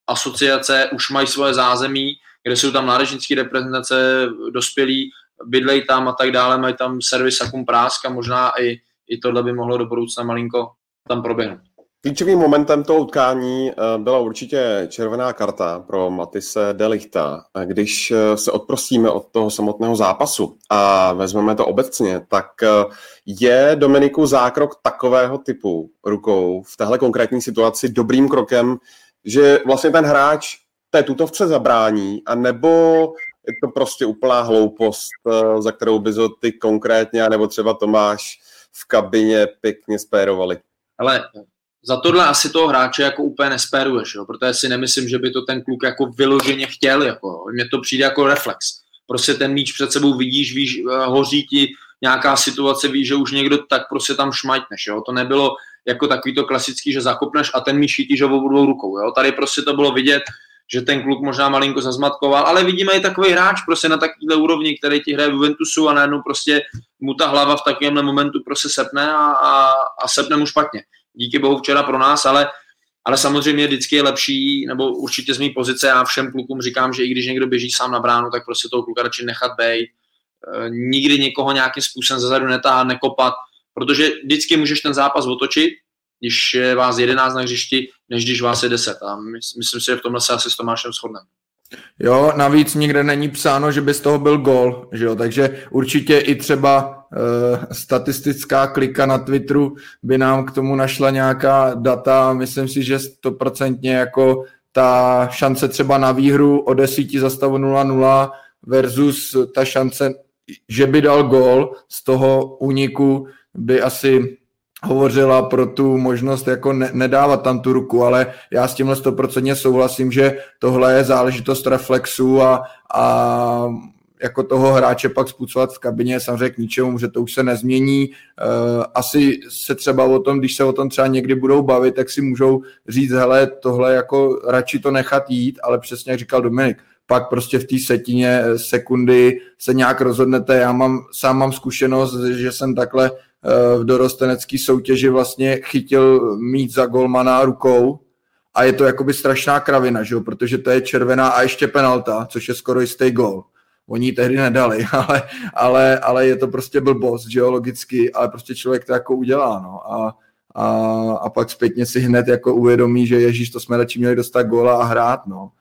asociace už mají svoje zázemí, kde jsou tam mládežnické reprezentace, dospělí, bydlej tam a tak dále, mají tam servis a prásk a možná i, i tohle by mohlo do budoucna malinko tam proběhnout. Klíčovým momentem toho utkání eh, byla určitě červená karta pro Matise Delichta. Když eh, se odprostíme od toho samotného zápasu a vezmeme to obecně, tak eh, je Dominiku zákrok takového typu rukou v téhle konkrétní situaci dobrým krokem, že vlastně ten hráč té tutovce zabrání, a nebo je to prostě úplná hloupost, za kterou by ty konkrétně, nebo třeba Tomáš v kabině pěkně spérovali? Ale za tohle asi toho hráče jako úplně nespéruješ, jo? protože si nemyslím, že by to ten kluk jako vyloženě chtěl. Jako, Mně to přijde jako reflex. Prostě ten míč před sebou vidíš, víš, eh, hoří ti nějaká situace, víš, že už někdo tak prostě tam šmajtneš. Jo? To nebylo jako takový to klasický, že zakopneš a ten míč chytíš obou dvou rukou. Jo? Tady prostě to bylo vidět, že ten kluk možná malinko zazmatkoval, ale vidíme i takový hráč prostě na takovéhle úrovni, který ti hraje v Juventusu a najednou prostě mu ta hlava v takovémhle momentu prostě sepne a, a, a sepne mu špatně díky bohu včera pro nás, ale, ale samozřejmě vždycky je lepší, nebo určitě z mé pozice, já všem klukům říkám, že i když někdo běží sám na bránu, tak prostě toho kluka radši nechat bejt, e, nikdy někoho nějakým způsobem zezadu netáhat, nekopat, protože vždycky můžeš ten zápas otočit, když je vás 11 na hřišti, než když vás je 10. A myslím si, že v tomhle se asi s Tomášem shodneme. Jo, navíc nikde není psáno, že by z toho byl gol, že jo? takže určitě i třeba statistická klika na Twitteru by nám k tomu našla nějaká data. Myslím si, že stoprocentně jako ta šance třeba na výhru o desíti za stavu 0-0 versus ta šance, že by dal gol z toho úniku by asi hovořila pro tu možnost jako ne, nedávat tam tu ruku, ale já s tímhle stoprocentně souhlasím, že tohle je záležitost reflexu a, a jako toho hráče pak spucovat v kabině samozřejmě k ničemu, že to už se nezmění. Eh, asi se třeba o tom, když se o tom třeba někdy budou bavit, tak si můžou říct, hele, tohle jako radši to nechat jít, ale přesně jak říkal Dominik, pak prostě v té setině eh, sekundy se nějak rozhodnete. Já mám, sám mám zkušenost, že jsem takhle eh, v dorostenecké soutěži vlastně chytil mít za golmana rukou a je to jakoby strašná kravina, že jo? protože to je červená a ještě penalta, což je skoro jistý gol. Oni ji tehdy nedali, *laughs* ale, ale, ale je to prostě blbost, že jo, logicky, ale prostě člověk to jako udělá, no. A, a, a pak zpětně si hned jako uvědomí, že Ježíš, to jsme radši měli dostat góla a hrát, no.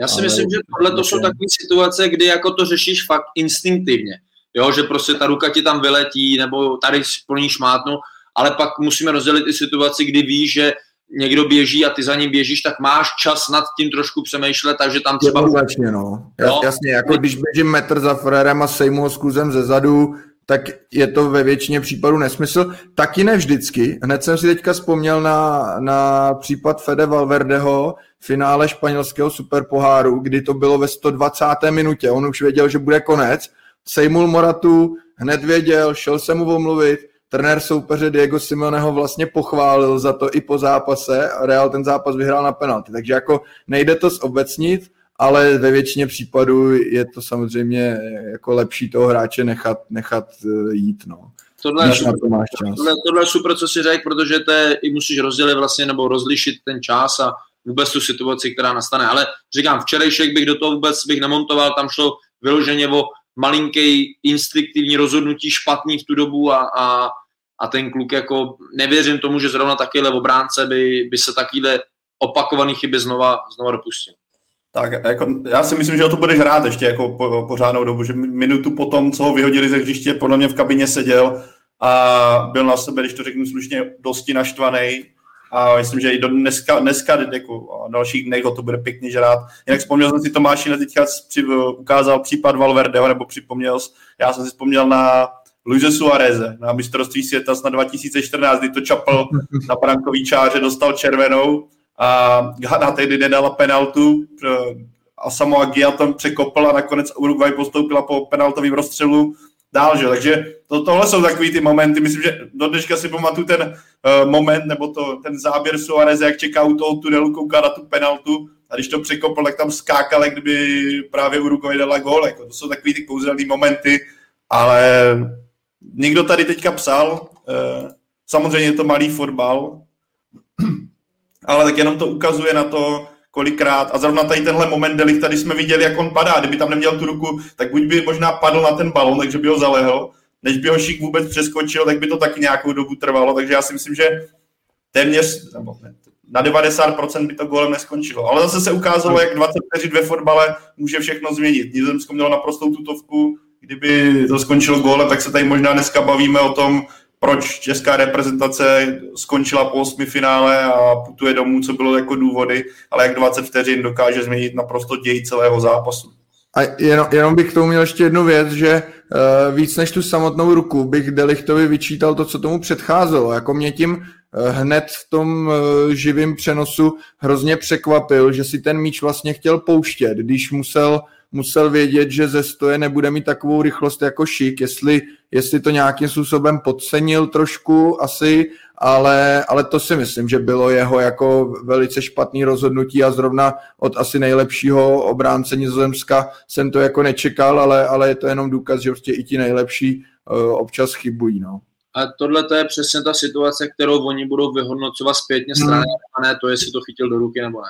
Já si ale myslím, že tohle to jsou takové situace, kdy jako to řešíš fakt instinktivně. Jo, že prostě ta ruka ti tam vyletí, nebo tady plní šmátnu, ale pak musíme rozdělit i situaci, kdy víš, že někdo běží a ty za ním běžíš, tak máš čas nad tím trošku přemýšlet, takže tam třeba... Jednoznačně, no. no. Jasně, jako když běžím metr za frérem a sejmu ho s kuzem ze zadu, tak je to ve většině případů nesmysl. Taky ne vždycky. Hned jsem si teďka vzpomněl na, na případ Fede Valverdeho, finále španělského superpoháru, kdy to bylo ve 120. minutě. On už věděl, že bude konec. Sejmul Moratu, hned věděl, šel se mu omluvit, trenér soupeře Diego Simeoneho vlastně pochválil za to i po zápase a Real ten zápas vyhrál na penalty. Takže jako nejde to zobecnit, ale ve většině případů je to samozřejmě jako lepší toho hráče nechat, nechat eh, jít. No. Tohle, je super, to máš čas. Tohle, tohle je super, co si řekl, protože to je, i musíš rozdělit vlastně nebo rozlišit ten čas a vůbec tu situaci, která nastane. Ale říkám, včerejšek bych do toho vůbec bych nemontoval, tam šlo vyloženě o malinký instinktivní rozhodnutí špatný v tu dobu a, a, a ten kluk jako nevěřím tomu, že zrovna takovýhle obránce by, by se takovýhle opakovaný chyby znova, znova dopustil. Tak jako, já si myslím, že o to budeš hrát ještě jako po, pořádnou dobu, že minutu potom, co ho vyhodili ze hřiště, podle mě v kabině seděl a byl na sebe, když to řeknu slušně, dosti naštvaný a myslím, že i do dneska, dneska jako, a dalších dnech ho to bude pěkně žrát. Jinak vzpomněl jsem si Tomáši, teďka při, ukázal případ Valverdeho, nebo připomněl, já jsem si vzpomněl na Luise Suareze na mistrovství světa na 2014, kdy to čapl na brankový čáře, dostal červenou a Ghana tehdy nedala penaltu a Samoa Gia tam překopl a nakonec Uruguay postoupila po penaltovém rozstřelu dál, že? Takže to, tohle jsou takový ty momenty, myslím, že do dneška si pamatuju ten uh, moment, nebo to, ten záběr Suarez, jak čeká u toho tunelu, kouká na tu penaltu a když to překopl, tak tam skákal, jak kdyby právě Uruguay dala gól. Jako, to jsou takový ty kouzelné momenty, ale někdo tady teďka psal, uh, samozřejmě je to malý fotbal, *clears throat* ale tak jenom to ukazuje na to, kolikrát. A zrovna tady tenhle moment Delich, tady jsme viděli, jak on padá. Kdyby tam neměl tu ruku, tak buď by možná padl na ten balon, takže by ho zalehl. Než by ho šik vůbec přeskočil, tak by to taky nějakou dobu trvalo. Takže já si myslím, že téměř, na 90% by to gólem neskončilo. Ale zase se ukázalo, jak 20 vteřin ve fotbale může všechno změnit. Nizozemsko mělo naprostou tutovku, kdyby to skončilo gólem, tak se tady možná dneska bavíme o tom, proč česká reprezentace skončila po osmi finále a putuje domů, co bylo jako důvody, ale jak 20 vteřin dokáže změnit naprosto děj celého zápasu. A jenom, jenom bych k tomu měl ještě jednu věc, že uh, víc než tu samotnou ruku bych Delichtovi vyčítal to, co tomu předcházelo. Jako mě tím uh, hned v tom uh, živém přenosu hrozně překvapil, že si ten míč vlastně chtěl pouštět, když musel musel vědět, že ze stoje nebude mít takovou rychlost jako šik, jestli, jestli to nějakým způsobem podcenil trošku asi, ale, ale to si myslím, že bylo jeho jako velice špatný rozhodnutí a zrovna od asi nejlepšího obránce Nizozemska jsem to jako nečekal, ale, ale je to jenom důkaz, že prostě i ti nejlepší uh, občas chybují. No. A tohle to je přesně ta situace, kterou oni budou vyhodnocovat zpětně strany, hmm. a ne to, jestli to chytil do ruky nebo ne.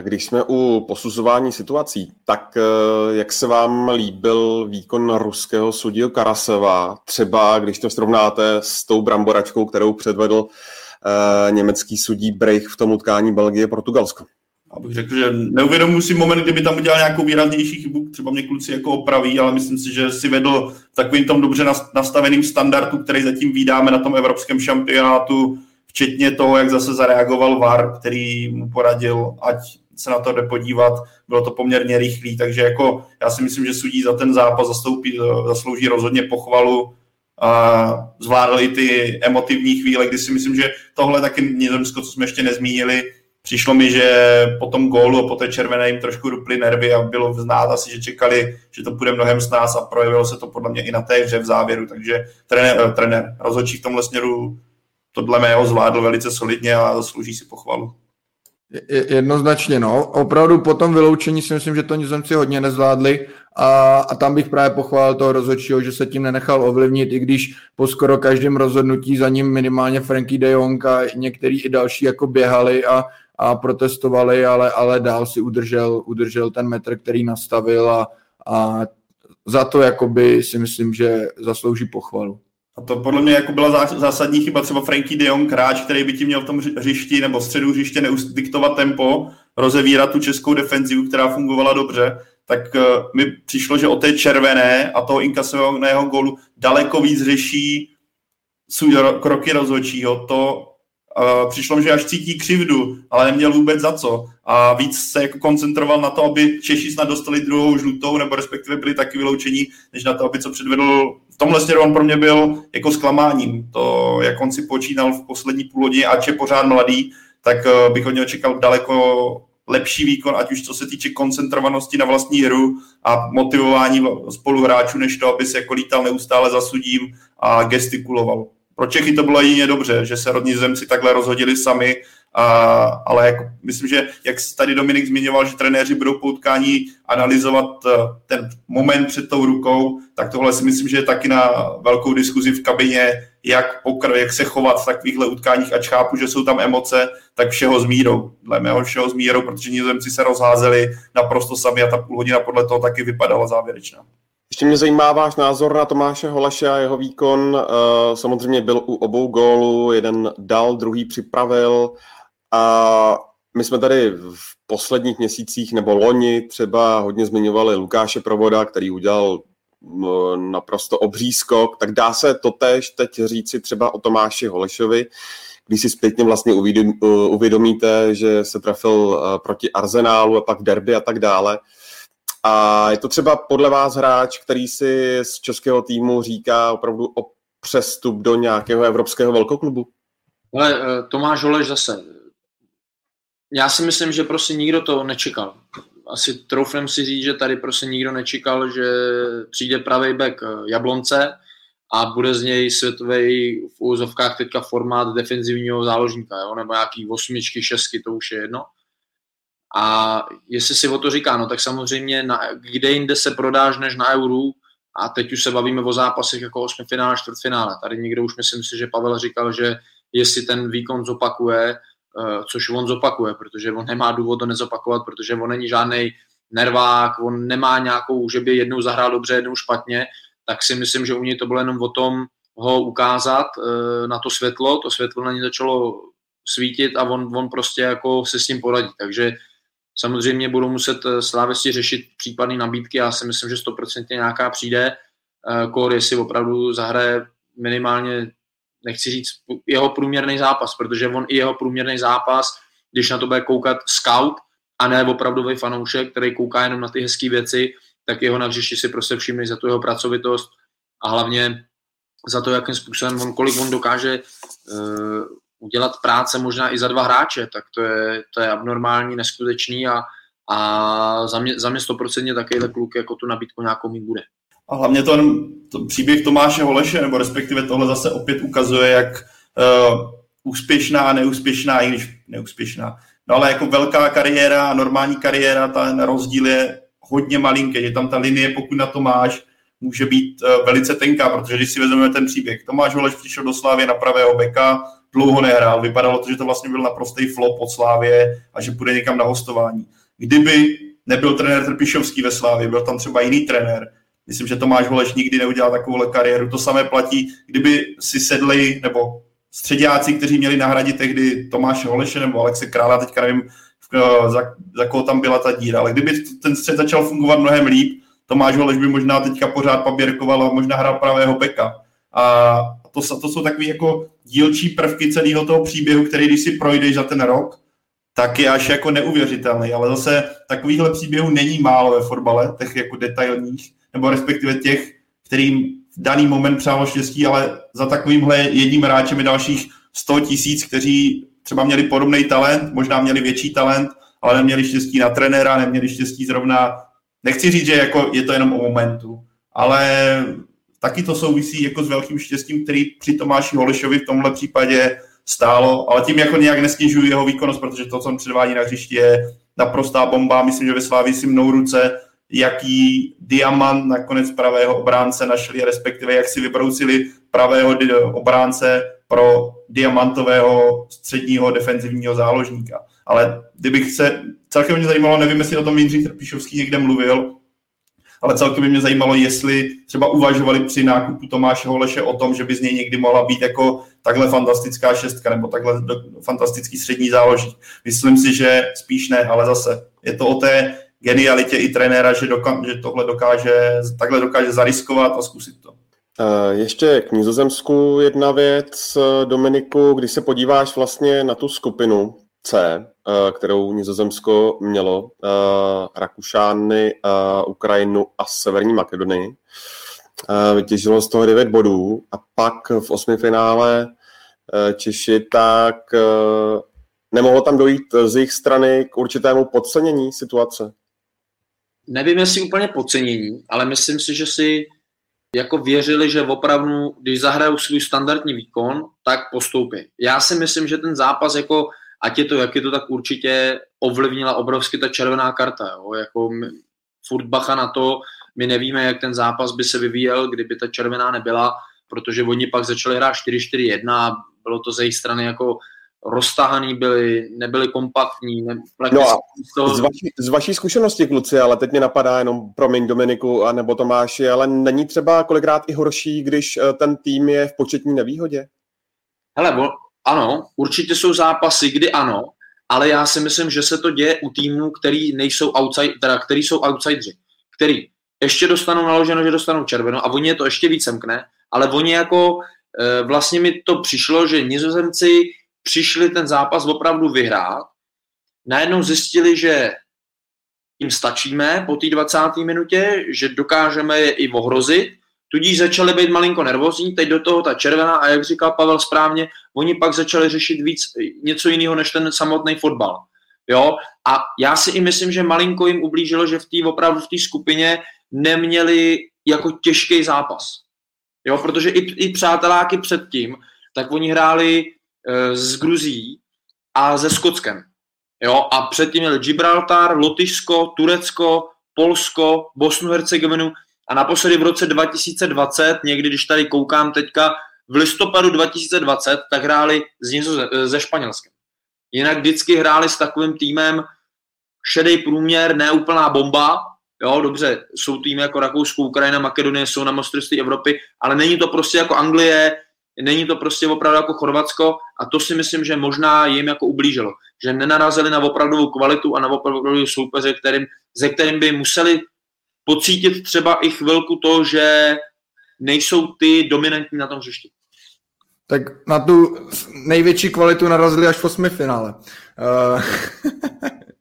Když jsme u posuzování situací, tak eh, jak se vám líbil výkon ruského sudího Karaseva, třeba když to srovnáte s tou bramboračkou, kterou předvedl uh, německý sudí Breich v tom utkání Belgie-Portugalsko? Abych řekl, že neuvědomuji si moment, kdyby tam udělal nějakou výraznější chybu, třeba mě kluci jako opraví, ale myslím si, že si vedl takovým tom dobře nastaveným standardu, který zatím vydáme na tom evropském šampionátu, včetně toho, jak zase zareagoval VAR, který mu poradil, ať se na to jde podívat, bylo to poměrně rychlý, takže jako já si myslím, že sudí za ten zápas zastoupí, zaslouží rozhodně pochvalu a zvládl i ty emotivní chvíle, kdy si myslím, že tohle taky Nizozemsko, co jsme ještě nezmínili, přišlo mi, že po tom gólu a po té červené jim trošku ruply nervy a bylo znát asi, že čekali, že to bude mnohem s nás a projevilo se to podle mě i na té hře v závěru, takže trenér, eh, trenér rozhodčí v tomhle směru to dle mého zvládl velice solidně a zaslouží si pochvalu. Jednoznačně, no. Opravdu po tom vyloučení si myslím, že to nizozemci hodně nezvládli a, a tam bych právě pochválil toho rozhodčího, že se tím nenechal ovlivnit, i když po skoro každém rozhodnutí za ním minimálně Frankie de Jong a některý i další jako běhali a, a protestovali, ale, ale dál si udržel, udržel ten metr, který nastavil a, a za to jakoby si myslím, že zaslouží pochvalu. A to podle mě jako byla zásadní chyba třeba Frankie de Jong, hráč, který by ti měl v tom hřišti nebo středu hřiště diktovat tempo, rozevírat tu českou defenzivu, která fungovala dobře, tak uh, mi přišlo, že o té červené a toho inkasovaného gólu daleko víc řeší kroky rozhodčího. To uh, přišlo, že až cítí křivdu, ale neměl vůbec za co. A víc se jako koncentroval na to, aby Češi snad dostali druhou žlutou, nebo respektive byli taky vyloučení, než na to, aby co předvedl. Tomhle směru on pro mě byl jako zklamáním. To, jak on si počínal v poslední půlhodině, ač je pořád mladý, tak uh, bych od něho čekal daleko lepší výkon, ať už co se týče koncentrovanosti na vlastní hru a motivování spoluhráčů, než to, aby se jako lítal neustále za sudím a gestikuloval pro Čechy to bylo jedině dobře, že se rodní zemci takhle rozhodili sami, a, ale jako, myslím, že jak tady Dominik zmiňoval, že trenéři budou po utkání analyzovat eh, ten moment před tou rukou, tak tohle si myslím, že je taky na velkou diskuzi v kabině, jak, pokr- jak se chovat v takovýchhle utkáních, ať chápu, že jsou tam emoce, tak všeho s mírou. Dle mého všeho s mírou, protože nizozemci se rozházeli naprosto sami a ta půl hodina podle toho taky vypadala závěrečná. Ještě mě zajímá váš názor na Tomáše Holeše a jeho výkon. Eh, samozřejmě byl u obou gólů, jeden dal, druhý připravil. A my jsme tady v posledních měsících nebo loni třeba hodně zmiňovali Lukáše Provoda, který udělal naprosto obří skok, tak dá se to tež teď říci třeba o Tomáši Holešovi, když si zpětně vlastně uvědomíte, že se trefil eh, proti Arzenálu a pak derby a tak dále. A je to třeba podle vás hráč, který si z českého týmu říká opravdu o přestup do nějakého evropského velkoklubu? Ale eh, Tomáš Holeš zase. Já si myslím, že prostě nikdo to nečekal. Asi troufnem si říct, že tady prostě nikdo nečekal, že přijde pravý back eh, Jablonce a bude z něj světový v úzovkách teďka formát defenzivního záložníka, jo? nebo nějaký osmičky, šestky, to už je jedno a jestli si o to říká, no tak samozřejmě na, kde jinde se prodáš než na euru a teď už se bavíme o zápasech jako osmifinále, čtvrtfinále. Tady někdo už myslím si, že Pavel říkal, že jestli ten výkon zopakuje, což on zopakuje, protože on nemá důvod to nezopakovat, protože on není žádný nervák, on nemá nějakou, že by jednou zahrál dobře, jednou špatně, tak si myslím, že u něj to bylo jenom o tom ho ukázat uh, na to světlo, to světlo na ně začalo svítit a on, on prostě jako se s tím poradí. Takže Samozřejmě budou muset eh, slávesti řešit případné nabídky, já si myslím, že 100% nějaká přijde. Kor, jestli opravdu zahraje minimálně, nechci říct, jeho průměrný zápas, protože on i jeho průměrný zápas, když na to bude koukat scout, a ne opravdový fanoušek, který kouká jenom na ty hezké věci, tak jeho na hřišti si prostě všimli za tu jeho pracovitost a hlavně za to, jakým způsobem on, kolik on dokáže uh, udělat práce možná i za dva hráče, tak to je, to je abnormální, neskutečný a, a za mě, za mě 100% takovýhle kluk jako tu nabídku nějakou mít bude. A hlavně to, to příběh Tomáše Holeše, nebo respektive tohle zase opět ukazuje, jak uh, úspěšná a neúspěšná, i když neúspěšná, no ale jako velká kariéra, normální kariéra, ten rozdíl je hodně malinký, je tam ta linie, pokud na to máš, může být uh, velice tenká, protože když si vezmeme ten příběh, Tomáš Holeš přišel do Slávy na pravého beka, dlouho nehrál. Vypadalo to, že to vlastně byl naprostý flop od Slávě a že půjde někam na hostování. Kdyby nebyl trenér Trpišovský ve Slávě, byl tam třeba jiný trenér, myslím, že Tomáš Holeš nikdy neudělal takovou kariéru. To samé platí, kdyby si sedli, nebo středáci, kteří měli nahradit tehdy Tomáše Holeše nebo Alexe Krála, teďka nevím, za, za koho tam byla ta díra, ale kdyby ten střed začal fungovat mnohem líp, Tomáš Holeš by možná teďka pořád paběrkoval a možná hrál pravého beka. A to, to jsou takové jako dílčí prvky celého toho příběhu, který když si projdeš za ten rok, tak je až jako neuvěřitelný, ale zase takovýchhle příběhů není málo ve fotbale, těch jako detailních, nebo respektive těch, kterým daný moment přálo štěstí, ale za takovýmhle jedním hráčem je dalších 100 tisíc, kteří třeba měli podobný talent, možná měli větší talent, ale neměli štěstí na trenéra, neměli štěstí zrovna, nechci říct, že jako je to jenom o momentu, ale taky to souvisí jako s velkým štěstím, který při Tomáši Holešovi v tomhle případě stálo, ale tím jako nějak nesnižuju jeho výkonnost, protože to, co on předvádí na hřišti, je naprostá bomba. Myslím, že ve Slávii si mnou ruce, jaký diamant nakonec pravého obránce našli, respektive jak si vybrousili pravého obránce pro diamantového středního defenzivního záložníka. Ale kdybych se, celkem mě zajímalo, nevím, jestli o tom Jindřich Trpišovský někde mluvil, ale celkem by mě zajímalo, jestli třeba uvažovali při nákupu Tomáše Holeše o tom, že by z něj někdy mohla být jako takhle fantastická šestka nebo takhle fantastický střední záložník. Myslím si, že spíš ne, ale zase je to o té genialitě i trenéra, že, doka- že tohle dokáže, takhle dokáže zariskovat a zkusit to. Ještě k Nizozemsku jedna věc, Dominiku, když se podíváš vlastně na tu skupinu C, kterou Nizozemsko mělo, Rakušány, Ukrajinu a Severní Makedonii, vytěžilo z toho 9 bodů a pak v osmi finále Češi, tak nemohlo tam dojít z jejich strany k určitému podcenění situace? Nevím, jestli úplně podcenění, ale myslím si, že si jako věřili, že opravdu, když zahrajou svůj standardní výkon, tak postoupí. Já si myslím, že ten zápas, jako, ať je to, jak je to, tak určitě ovlivnila obrovsky ta červená karta. Jo? Jako furt bacha na to, my nevíme, jak ten zápas by se vyvíjel, kdyby ta červená nebyla, protože oni pak začali hrát 4-4-1 a bylo to ze jejich strany jako roztahaný byli, nebyli kompaktní. Ne, no a to... z, vaší, z vaší zkušenosti, kluci, ale teď mě napadá jenom, promiň Dominiku a nebo Tomáši, ale není třeba kolikrát i horší, když eh, ten tým je v početní nevýhodě? Hele, bo, ano, určitě jsou zápasy, kdy ano, ale já si myslím, že se to děje u týmů, který nejsou outside, teda, který jsou outsideri, který ještě dostanou naloženo, že dostanou červeno a oni je to ještě víc semkne, ale oni jako, e, vlastně mi to přišlo, že nizozemci přišli ten zápas opravdu vyhrát, najednou zjistili, že jim stačíme po té 20. minutě, že dokážeme je i ohrozit, tudíž začali být malinko nervózní, teď do toho ta červená a jak říkal Pavel správně, oni pak začali řešit víc něco jiného než ten samotný fotbal. Jo? A já si i myslím, že malinko jim ublížilo, že v té opravdu v té skupině neměli jako těžký zápas. Jo, protože i, i přáteláky předtím, tak oni hráli s Gruzí a se Skotskem. Jo, a předtím měli Gibraltar, Lotyšsko, Turecko, Polsko, Bosnu, Hercegovinu a naposledy v roce 2020, někdy když tady koukám teďka, v listopadu 2020, tak hráli s Nizoze, ze Španělskem. Jinak vždycky hráli s takovým týmem šedý průměr, neúplná bomba, jo, dobře, jsou týmy jako Rakousko, Ukrajina, Makedonie, jsou na mistrovství Evropy, ale není to prostě jako Anglie, Není to prostě opravdu jako Chorvatsko a to si myslím, že možná jim jako ublížilo. Že nenarazili na opravdovou kvalitu a na opravdovou soupeře, kterým, ze kterým by museli pocítit třeba i chvilku to, že nejsou ty dominantní na tom hřišti. Tak na tu největší kvalitu narazili až v osmi finále. Uh,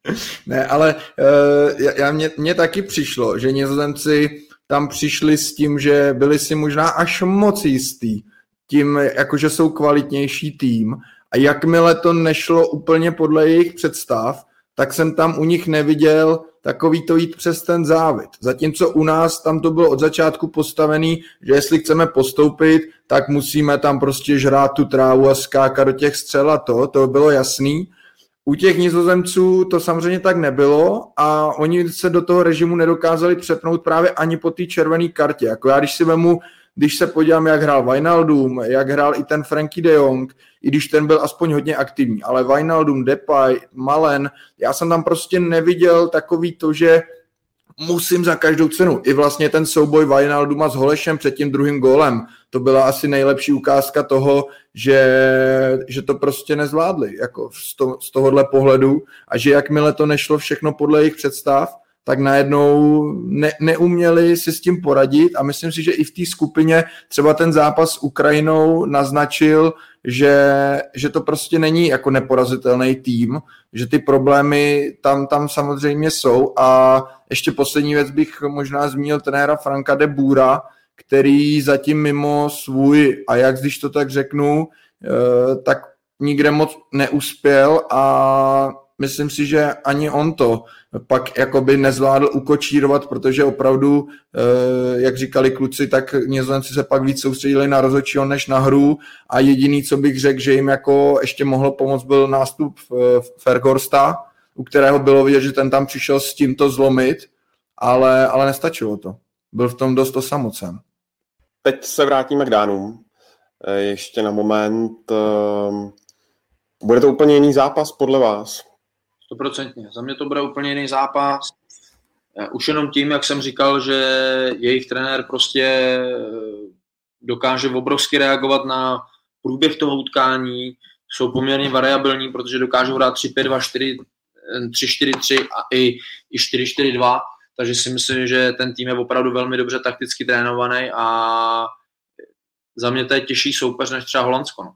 *laughs* ne, ale uh, já, mě, mně taky přišlo, že Nizozemci tam přišli s tím, že byli si možná až moc jistý, tím, jakože jsou kvalitnější tým a jakmile to nešlo úplně podle jejich představ, tak jsem tam u nich neviděl takový to jít přes ten závit. Zatímco u nás tam to bylo od začátku postavený, že jestli chceme postoupit, tak musíme tam prostě žrát tu trávu a skákat do těch střel a to, to bylo jasný. U těch nizozemců to samozřejmě tak nebylo a oni se do toho režimu nedokázali přepnout právě ani po té červené kartě. Jako já, když si vemu když se podívám, jak hrál Wijnaldum, jak hrál i ten Frankie de Jong, i když ten byl aspoň hodně aktivní, ale Wijnaldum, Depay, Malen, já jsem tam prostě neviděl takový to, že musím za každou cenu. I vlastně ten souboj Wijnalduma s Holešem před tím druhým gólem, to byla asi nejlepší ukázka toho, že, že to prostě nezvládli jako z, to, z tohohle pohledu a že jakmile to nešlo všechno podle jejich představ, tak najednou ne, neuměli si s tím poradit a myslím si, že i v té skupině třeba ten zápas s Ukrajinou naznačil, že, že to prostě není jako neporazitelný tým, že ty problémy tam, tam samozřejmě jsou. A ještě poslední věc bych možná zmínil trenéra Franka de Bura, který zatím mimo svůj a jak když to tak řeknu, eh, tak nikde moc neuspěl a myslím si, že ani on to pak jakoby nezvládl ukočírovat, protože opravdu, eh, jak říkali kluci, tak Nizozemci se pak víc soustředili na rozhodčího než na hru a jediný, co bych řekl, že jim jako ještě mohl pomoct, byl nástup Fergorsta, u kterého bylo vidět, že ten tam přišel s tímto zlomit, ale, ale nestačilo to. Byl v tom dost osamocen. Teď se vrátíme k Dánům. Eh, ještě na moment. Bude to úplně jiný zápas podle vás? Stoprocentně. Za mě to bude úplně jiný zápas. Eh, už jenom tím, jak jsem říkal, že jejich trenér prostě eh, dokáže obrovsky reagovat na průběh toho utkání, jsou poměrně variabilní, protože dokážou hrát 3-5-2-4, 3-4-3 a i, i 4-4-2, takže si myslím, že ten tým je opravdu velmi dobře takticky trénovaný a za mě to je těžší soupeř než třeba Holandsko. No.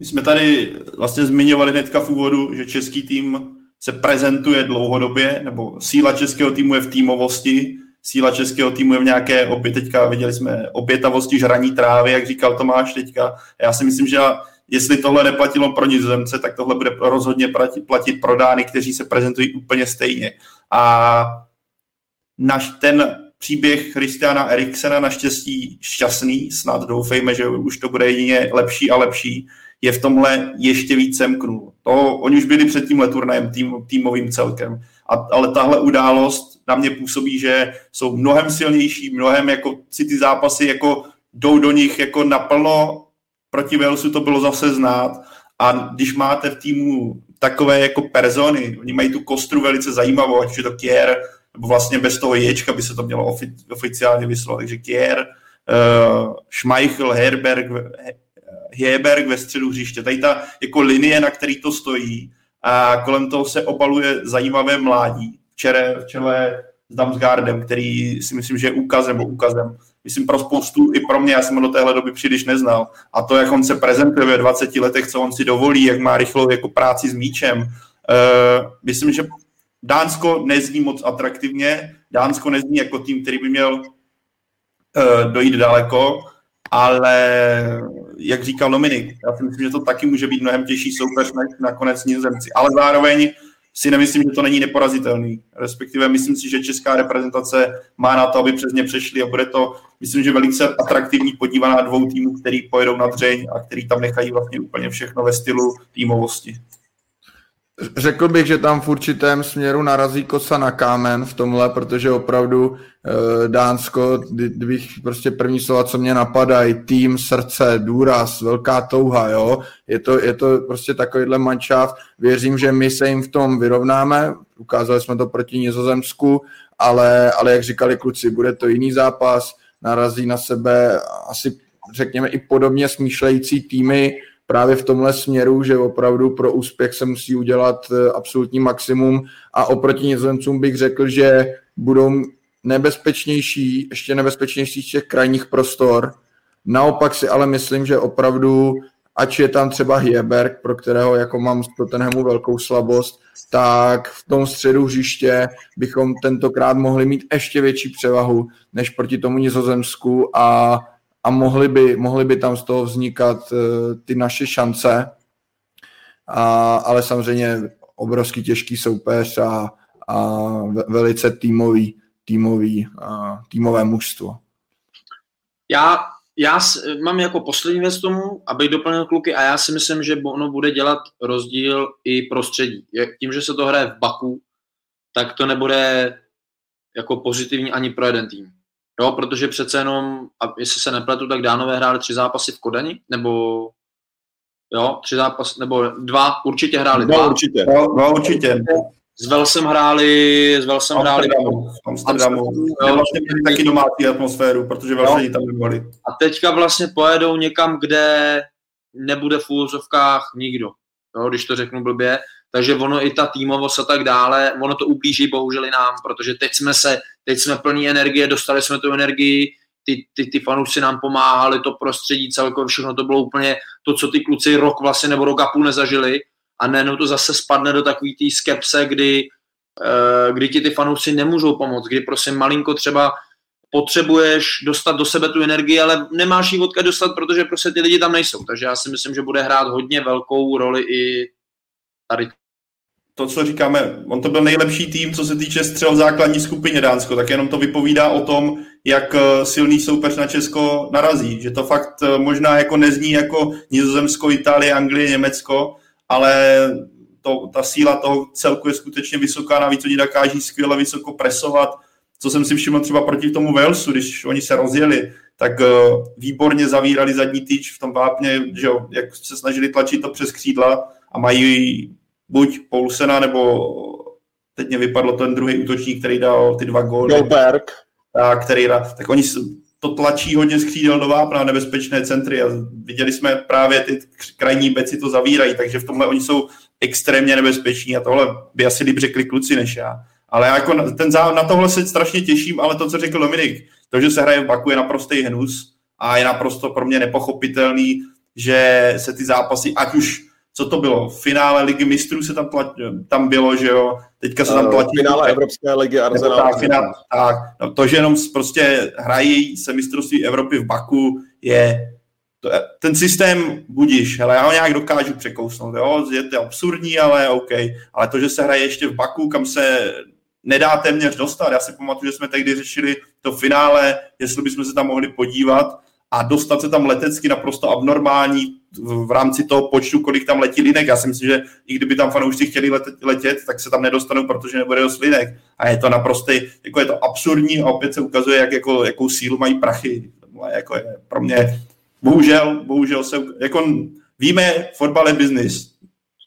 My jsme tady vlastně zmiňovali hnedka v úvodu, že český tým se prezentuje dlouhodobě, nebo síla českého týmu je v týmovosti, síla českého týmu je v nějaké opět, teďka viděli jsme obětavosti žraní trávy, jak říkal Tomáš teďka. Já si myslím, že jestli tohle neplatilo pro nizozemce, tak tohle bude rozhodně platit, platit pro Dány, kteří se prezentují úplně stejně. A naš ten příběh Christiana Eriksena naštěstí šťastný, snad doufejme, že už to bude jedině lepší a lepší, je v tomhle ještě víc semknul. To, oni už byli před tímhle turnajem tým, týmovým celkem, a, ale tahle událost na mě působí, že jsou mnohem silnější, mnohem jako si ty zápasy jako jdou do nich jako naplno, proti Walesu to bylo zase znát a když máte v týmu takové jako persony, oni mají tu kostru velice zajímavou, ať je to Kier, nebo vlastně bez toho ječka by se to mělo ofi- oficiálně vyslovat. Takže Kier, uh, Schmeichel, Herberg, Heberg ve středu hřiště. Tady ta jako linie, na který to stojí a kolem toho se obaluje zajímavé mládí. Včera v čele s Damsgardem, který si myslím, že je úkazem, nebo úkazem. Myslím pro spoustu, i pro mě, já jsem ho do téhle doby příliš neznal. A to, jak on se prezentuje ve 20 letech, co on si dovolí, jak má rychlou jako práci s míčem. Uh, myslím, že Dánsko nezní moc atraktivně, Dánsko nezní jako tým, který by měl uh, dojít daleko, ale jak říkal Dominik, já si myslím, že to taky může být mnohem těžší soupeř než nakonec Nizozemci. Ale zároveň si nemyslím, že to není neporazitelný. Respektive myslím si, že česká reprezentace má na to, aby přes ně přešli a bude to, myslím, že velice atraktivní podívaná dvou týmů, který pojedou na dřeň a který tam nechají vlastně úplně všechno ve stylu týmovosti. Řekl bych, že tam v určitém směru narazí kosa na kámen v tomhle, protože opravdu Dánsko, kdybych prostě první slova, co mě napadají, tým, srdce, důraz, velká touha, jo, je to, je to prostě takovýhle mančáv. Věřím, že my se jim v tom vyrovnáme, ukázali jsme to proti Nizozemsku, ale, ale jak říkali kluci, bude to jiný zápas, narazí na sebe asi řekněme i podobně smýšlející týmy, právě v tomhle směru, že opravdu pro úspěch se musí udělat eh, absolutní maximum. A oproti Nizozemcům bych řekl, že budou nebezpečnější, ještě nebezpečnější z těch krajních prostor. Naopak si ale myslím, že opravdu, ač je tam třeba Hieberg, pro kterého jako mám z Tottenhamu velkou slabost, tak v tom středu hřiště bychom tentokrát mohli mít ještě větší převahu než proti tomu Nizozemsku a a mohly by, mohly by tam z toho vznikat uh, ty naše šance, a, ale samozřejmě obrovský těžký soupeř a, a velice týmový, týmový, a, týmové mužstvo. Já, já mám jako poslední věc tomu, abych doplnil kluky a já si myslím, že ono bude dělat rozdíl i prostředí. Tím, že se to hraje v Baku, tak to nebude jako pozitivní ani pro jeden tým. Jo, protože přece jenom, a jestli se nepletu, tak Dánové hráli tři zápasy v Kodani, nebo jo, tři zápasy, nebo dva, určitě hráli dva. Dva určitě. Dva, dva určitě. S Velsem hráli, s Velsem hráli v Amsterdamu. Jo, vlastně měli taky domácí atmosféru, protože vlastně tam nebyli. A teďka vlastně pojedou někam, kde nebude v úvozovkách nikdo, jo, když to řeknu blbě, takže ono i ta týmovost a tak dále, ono to ublíží bohužel i nám, protože teď jsme se, teď jsme plní energie, dostali jsme tu energii, ty, ty, ty fanoušci nám pomáhali, to prostředí celkově všechno to bylo úplně to, co ty kluci rok vlastně nebo rok a půl nezažili a nejenom to zase spadne do takový té skepse, kdy, uh, kdy ti ty fanoušci nemůžou pomoct, kdy prostě malinko třeba potřebuješ dostat do sebe tu energii, ale nemáš ji odkud dostat, protože prostě ty lidi tam nejsou. Takže já si myslím, že bude hrát hodně velkou roli i tady to, co říkáme, on to byl nejlepší tým, co se týče střel v základní skupině Dánsko, tak jenom to vypovídá o tom, jak eh, silný soupeř na Česko narazí. Že to fakt eh, možná jako nezní jako Nizozemsko, Itálie, Anglie, Německo, ale to, ta síla toho celku je skutečně vysoká, navíc oni dokáží skvěle vysoko presovat, co jsem si všiml třeba proti tomu Walesu, když oni se rozjeli, tak uh, výborně zavírali zadní tyč v tom vápně, že jo, jak se snažili tlačit to přes křídla a mají buď Poulsena, nebo teď mě vypadlo ten druhý útočník, který dal ty dva góly. Goldberg. Tak, který, tak oni to tlačí hodně z křídel do vápna, nebezpečné centry a viděli jsme právě ty krajní beci to zavírají, takže v tomhle oni jsou extrémně nebezpeční a tohle by asi líp řekli kluci než já. Ale jako na, ten zá, na tohle se strašně těším, ale to, co řekl Dominik, to, že se hraje v Baku, je naprostý hnus a je naprosto pro mě nepochopitelný, že se ty zápasy, ať už co to bylo, v finále ligy mistrů se tam, tla, tam bylo, že jo, teďka se tam uh, platí. Finále Evropské ligy Arsenal. Tak, finál, tak, no, to, že jenom prostě hrají se mistrovství Evropy v Baku, je to, ten systém budíš, ale já ho nějak dokážu překousnout, jo? je to absurdní, ale OK, ale to, že se hraje ještě v Baku, kam se nedá téměř dostat, já si pamatuju, že jsme tehdy řešili to finále, jestli bychom se tam mohli podívat a dostat se tam letecky naprosto abnormální v rámci toho počtu, kolik tam letí linek. Já si myslím, že i kdyby tam fanoušci chtěli letět, tak se tam nedostanou, protože nebude dost linek. A je to naprosto, jako je to absurdní a opět se ukazuje, jak, jako, jakou sílu mají prachy. Jako je pro mě bohužel, bohužel se, jako víme, fotbal je business.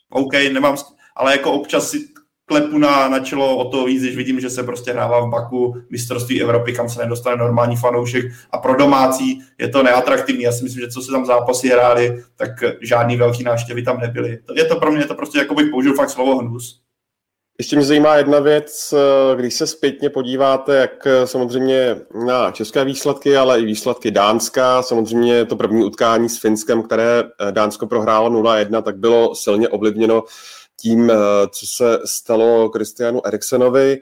OK, nemám, ale jako občas si klepu na, na čelo o to víc, když vidím, že se prostě hrává v Baku mistrovství Evropy, kam se nedostane normální fanoušek a pro domácí je to neatraktivní. Já si myslím, že co se tam zápasy hráli, tak žádný velký návštěvy tam nebyly. Je to pro mě to prostě, jako bych použil fakt slovo hnus. Ještě mě zajímá jedna věc, když se zpětně podíváte, jak samozřejmě na české výsledky, ale i výsledky Dánska, samozřejmě to první utkání s Finskem, které Dánsko prohrálo 0-1, tak bylo silně ovlivněno tím, co se stalo Kristianu Eriksenovi.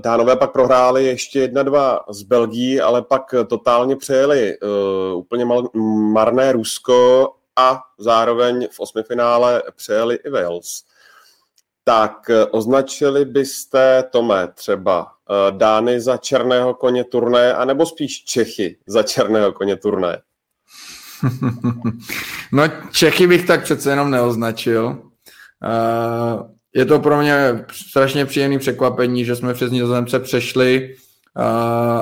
Dánové pak prohráli ještě 1-2 z Belgii, ale pak totálně přejeli úplně marné Rusko a zároveň v osmifinále přejeli i Wales tak eh, označili byste, Tome, třeba eh, Dány za černého koně turné, anebo spíš Čechy za černého koně turné? *laughs* no Čechy bych tak přece jenom neoznačil. Je to pro mě strašně příjemný překvapení, že jsme přes Nizozemce přešli,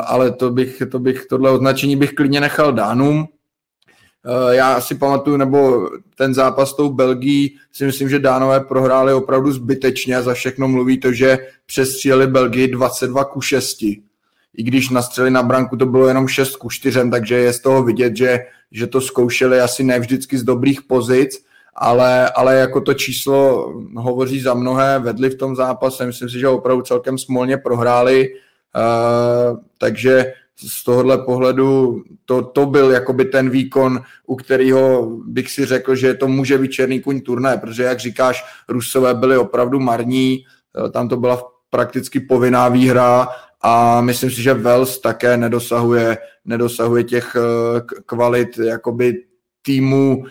ale to bych, to bych, tohle označení bych klidně nechal Dánům. Já si pamatuju, nebo ten zápas s tou Belgií, si myslím, že Dánové prohráli opravdu zbytečně a za všechno mluví to, že přestříleli Belgii 22 ku 6. I když nastřeli na branku, to bylo jenom 6 ku 4, takže je z toho vidět, že, že to zkoušeli asi ne vždycky z dobrých pozic, ale, ale jako to číslo hovoří za mnohé, vedli v tom zápase, myslím si, že opravdu celkem smolně prohráli, uh, takže z tohohle pohledu to, to byl jakoby ten výkon, u kterého bych si řekl, že to může být černý kuň turné, protože jak říkáš, Rusové byli opravdu marní, eh, tam to byla prakticky povinná výhra a myslím si, že Wales také nedosahuje, nedosahuje těch eh, kvalit jakoby týmů, eh,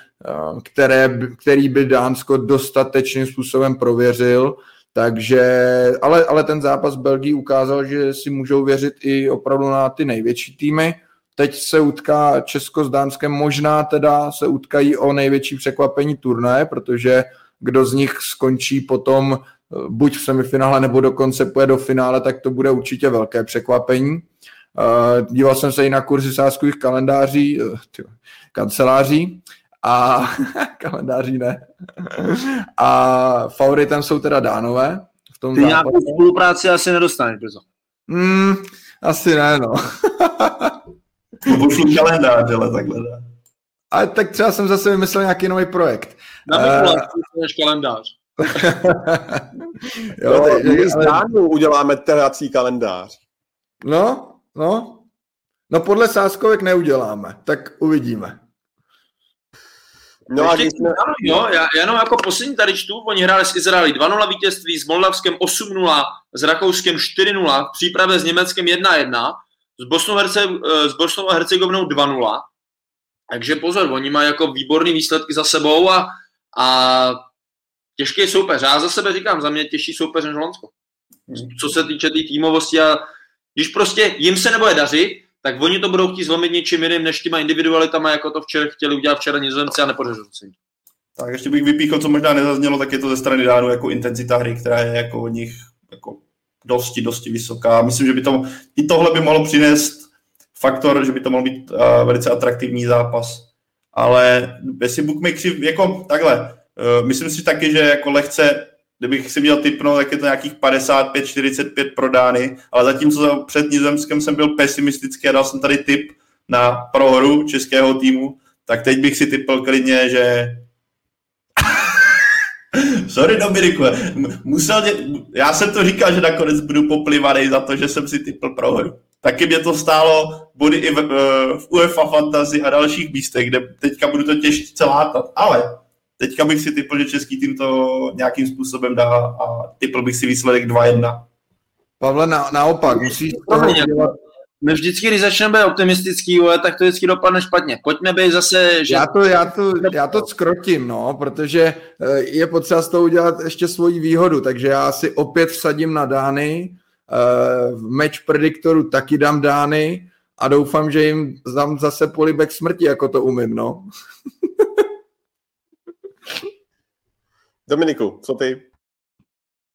které, který by Dánsko dostatečným způsobem prověřil takže, ale, ale ten zápas Belgii ukázal, že si můžou věřit i opravdu na ty největší týmy. Teď se utká Česko s Dánskem, možná teda se utkají o největší překvapení turné, protože kdo z nich skončí potom eh, buď v semifinále nebo dokonce půjde do finále, tak to bude určitě velké překvapení. Eh, díval jsem se i na kurzy sáskových kalendáří, eh, kanceláří a *laughs* kalendáří ne. A favoritem jsou teda Dánové. V tom Ty zápase. nějakou spolupráci asi nedostaneš, brzo. Mm, asi ne, no. Pošlu kalendář, ale takhle ne. Ale tak třeba jsem zase vymyslel nějaký nový projekt. Na uh, kalendář. *laughs* jo, jo, my z Dánů uděláme trhací kalendář. No, no. No podle sáskovek neuděláme, tak uvidíme. No a jsme... jo, já, jenom jako poslední tady čtu, oni hráli s Izraeli 2-0 vítězství, s Moldavskem 8-0, s Rakouskem 4-0, v přípravě s Německem 1-1 s Bosnou, Herce, s Bosnou a Hercegovinou 2-0. Takže pozor, oni mají jako výborný výsledky za sebou a, a těžký soupeř. Já za sebe říkám, za mě těžší soupeř než Holandsko. Co se týče té tý týmovosti a když prostě jim se nebude dařit, tak oni to budou chtít zlomit něčím jiným, než těma individualitama, jako to včera chtěli udělat včera nizozemci a nepodařilo Tak ještě bych vypíchl, co možná nezaznělo, tak je to ze strany Dánu jako intenzita hry, která je jako od nich jako dosti, dosti vysoká. Myslím, že by to, i tohle by mohlo přinést faktor, že by to mohl být uh, velice atraktivní zápas. Ale jestli bookmakeri, jako takhle, uh, myslím si taky, že jako lehce kdybych si měl typnout, tak je to nějakých 55-45 prodány, ale zatímco před Nizozemskem jsem byl pesimistický a dal jsem tady tip na prohru českého týmu, tak teď bych si typl klidně, že *laughs* Sorry Dominiku, musel mě... já jsem to říkal, že nakonec budu poplivaný za to, že jsem si typl prohru. Taky mě to stálo body i v, eh, v UEFA Fantasy a dalších místech, kde teďka budu to těžce látat. Ale Teďka bych si typl, že český tým to nějakým způsobem dá a typl bych si výsledek 2-1. Pavle, na, naopak, musíš toho udělat... My vždycky, když začneme být optimistický, tak to vždycky dopadne špatně. Pojďme být zase... Že... Já, to, já, to, já to skrotím, no, protože eh, je potřeba z toho udělat ještě svoji výhodu, takže já si opět vsadím na Dány, eh, v match prediktoru taky dám Dány a doufám, že jim dám zase polibek smrti, jako to umím, no. *laughs* Dominiku, co ty?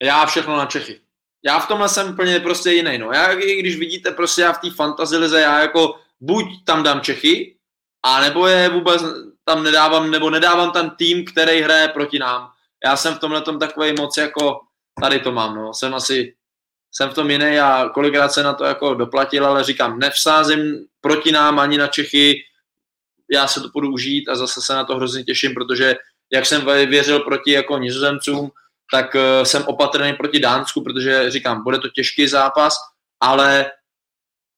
Já všechno na Čechy. Já v tomhle jsem úplně prostě jiný. No. Já, když vidíte, prostě já v té fantasy lize, já jako buď tam dám Čechy, a nebo je vůbec tam nedávám, nebo nedávám tam tým, který hraje proti nám. Já jsem v tomhle tom takový moc jako, tady to mám, no. Jsem asi, jsem v tom jiný a kolikrát se na to jako doplatil, ale říkám, nevsázím proti nám ani na Čechy, já se to budu užít a zase se na to hrozně těším, protože jak jsem věřil proti jako nizozemcům, tak eh, jsem opatrný proti Dánsku, protože říkám, bude to těžký zápas, ale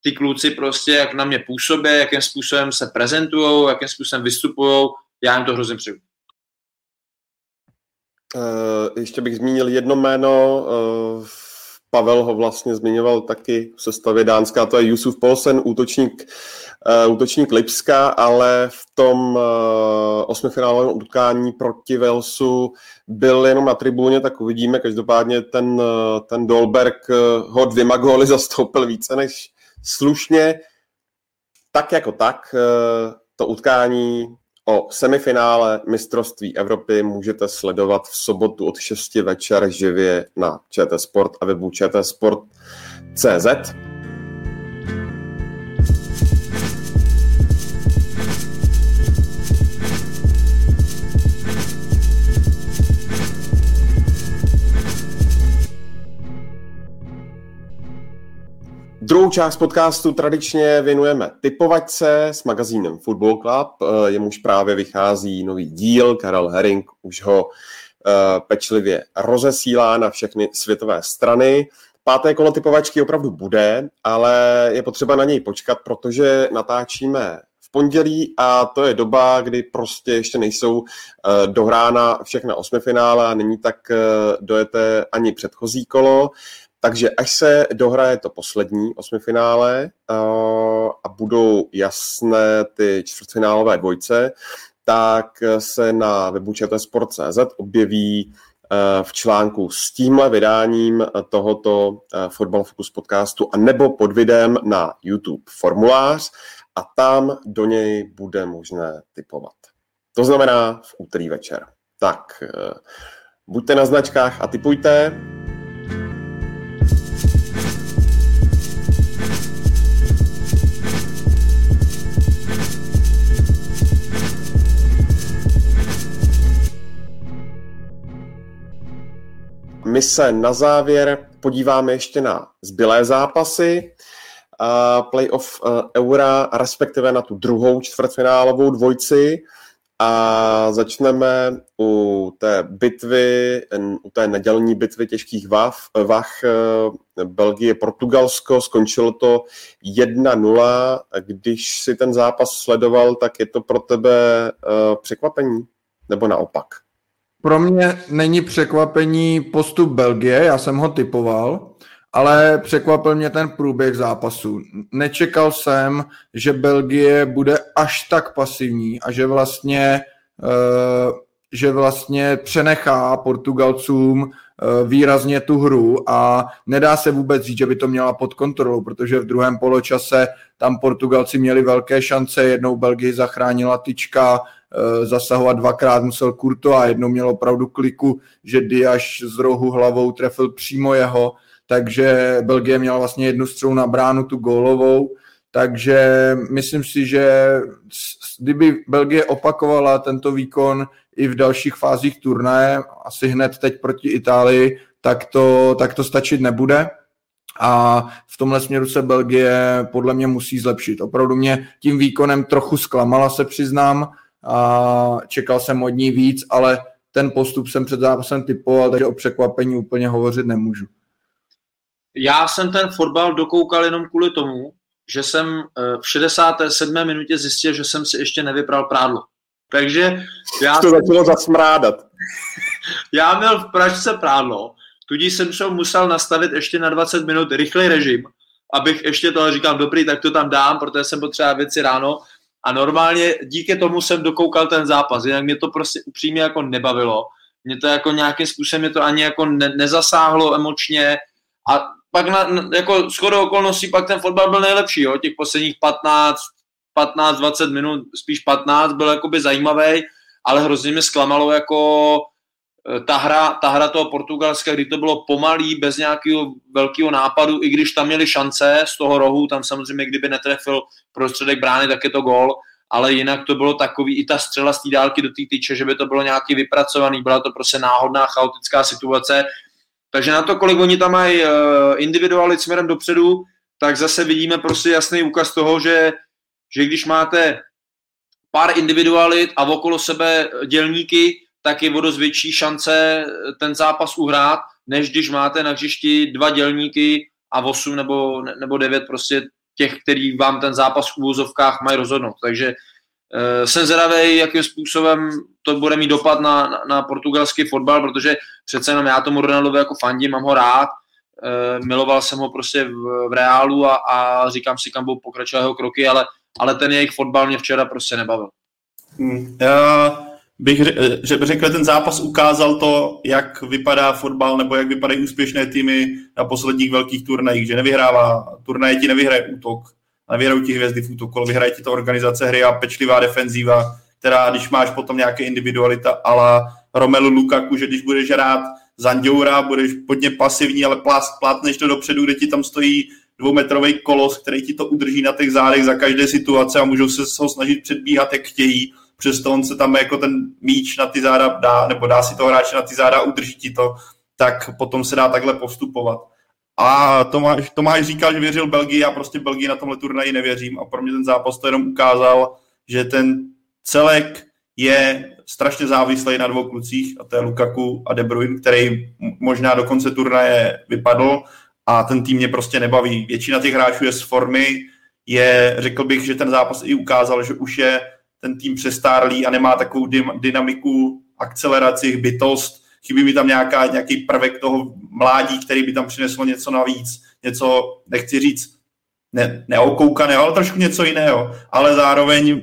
ty kluci prostě, jak na mě působí, jakým způsobem se prezentují, jakým způsobem vystupují, já jim to hrozně přeju. Uh, ještě bych zmínil jedno jméno, uh, Pavel ho vlastně zmiňoval taky v sestavě Dánska, to je Jusuf Polsen, útočník uh, útočník Lipska, ale v tom uh, osmifinálovém utkání proti Velsu byl jenom na tribuně, tak uvidíme. Každopádně ten, uh, ten Dolberg uh, ho dvěma góly *laughs* zastoupil více než slušně. Tak jako tak, uh, to utkání o semifinále mistrovství Evropy můžete sledovat v sobotu od 6 večer živě na ČT Sport a webu čtsport.cz. Druhou část podcastu tradičně věnujeme typovačce s magazínem Football Club, eh, jemuž právě vychází nový díl. Karel Herring už ho eh, pečlivě rozesílá na všechny světové strany. Páté kolo typovačky opravdu bude, ale je potřeba na něj počkat, protože natáčíme v pondělí a to je doba, kdy prostě ještě nejsou eh, dohrána všechna osmifinále a není tak dojete ani předchozí kolo. Takže až se dohraje to poslední osmifinále uh, a budou jasné ty čtvrtfinálové dvojce, tak se na webu Sport.cz objeví uh, v článku s tímhle vydáním tohoto uh, Football Focus podcastu a nebo pod videem na YouTube formulář a tam do něj bude možné typovat. To znamená v úterý večer. Tak, buďte na značkách a typujte. My se na závěr podíváme ještě na zbylé zápasy playoff uh, Eura, respektive na tu druhou čtvrtfinálovou dvojci. A začneme u té bitvy, u té nedělní bitvy těžkých vav, vach Belgie-Portugalsko. Skončilo to 1-0. Když si ten zápas sledoval, tak je to pro tebe překvapení? Nebo naopak? Pro mě není překvapení postup Belgie, já jsem ho typoval ale překvapil mě ten průběh zápasu. Nečekal jsem, že Belgie bude až tak pasivní a že vlastně, uh, že vlastně přenechá Portugalcům uh, výrazně tu hru a nedá se vůbec říct, že by to měla pod kontrolou, protože v druhém poločase tam Portugalci měli velké šance, jednou Belgii zachránila tyčka, zasahovat dvakrát musel Kurto a jednou měl opravdu kliku, že Diaš z rohu hlavou trefil přímo jeho, takže Belgie měla vlastně jednu střelu na bránu, tu gólovou, takže myslím si, že kdyby Belgie opakovala tento výkon i v dalších fázích turnaje, asi hned teď proti Itálii, tak to, tak to stačit nebude. A v tomhle směru se Belgie podle mě musí zlepšit. Opravdu mě tím výkonem trochu zklamala, se přiznám. A čekal jsem od ní víc, ale ten postup jsem před zápasem typoval, takže o překvapení úplně hovořit nemůžu já jsem ten fotbal dokoukal jenom kvůli tomu, že jsem eh, v 67. minutě zjistil, že jsem si ještě nevypral prádlo. Takže já... To začalo zasmrádat. *laughs* já měl v Pražce prádlo, tudíž jsem se musel nastavit ještě na 20 minut rychlej režim, abych ještě to říkám, dobrý, tak to tam dám, protože jsem potřeboval věci ráno a normálně díky tomu jsem dokoukal ten zápas, jinak mě to prostě upřímně jako nebavilo. Mě to jako nějakým způsobem mě to ani jako ne, nezasáhlo emočně a pak na, jako shodou okolností pak ten fotbal byl nejlepší, jo, těch posledních 15, 15-20 minut, spíš 15, byl jakoby zajímavý, ale hrozně mě zklamalo jako ta hra, ta hra toho Portugalska, kdy to bylo pomalý, bez nějakého velkého nápadu, i když tam měli šance z toho rohu, tam samozřejmě, kdyby netrefil prostředek brány, tak je to gol, ale jinak to bylo takový, i ta střela z té dálky do té tyče, že by to bylo nějaký vypracovaný, byla to prostě náhodná, chaotická situace, takže na to, kolik oni tam mají uh, individualit směrem dopředu, tak zase vidíme prostě jasný úkaz toho, že, že když máte pár individualit a okolo sebe dělníky, tak je o dost větší šance ten zápas uhrát, než když máte na hřišti dva dělníky a osm nebo, nebo devět prostě těch, který vám ten zápas v úvozovkách mají rozhodnout. Takže Eh, jsem zvědavý, jakým způsobem to bude mít dopad na, na, na portugalský fotbal, protože přece jenom já tomu Ronaldovi jako fandím, mám ho rád, e, miloval jsem ho prostě v, v Reálu a, a říkám si, kam budou pokračovat jeho kroky, ale, ale ten jejich fotbal mě včera prostě nebavil. Hmm. Já bych řekl, že ten zápas ukázal to, jak vypadá fotbal nebo jak vypadají úspěšné týmy na posledních velkých turnajích, že nevyhrává, turnaje ti nevyhraje útok, a vyhrajou ti hvězdy v útoku, vyhraje ti to organizace hry a pečlivá defenzíva, která když máš potom nějaké individualita ala Romelu Lukaku, že když budeš hrát Zandjoura, budeš hodně pasivní, ale plátneš to dopředu, kde ti tam stojí dvoumetrový kolos, který ti to udrží na těch zádech za každé situace a můžou se ho snažit předbíhat, jak chtějí. Přesto on se tam jako ten míč na ty záda dá, nebo dá si to hráče na ty záda, udrží ti to, tak potom se dá takhle postupovat. A Tomáš, Tomáš říkal, že věřil Belgii, já prostě Belgii na tomhle turnaji nevěřím a pro mě ten zápas to jenom ukázal, že ten celek je strašně závislý na dvou klucích a to je Lukaku a De Bruyne, který možná do konce turnaje vypadl a ten tým mě prostě nebaví. Většina těch hráčů je z formy, je, řekl bych, že ten zápas i ukázal, že už je ten tým přestárlý a nemá takovou dynamiku, akceleraci, bytost, chybí mi tam nějaká, nějaký prvek toho mládí, který by tam přineslo něco navíc, něco, nechci říct, ne, neokoukané, ale trošku něco jiného. Ale zároveň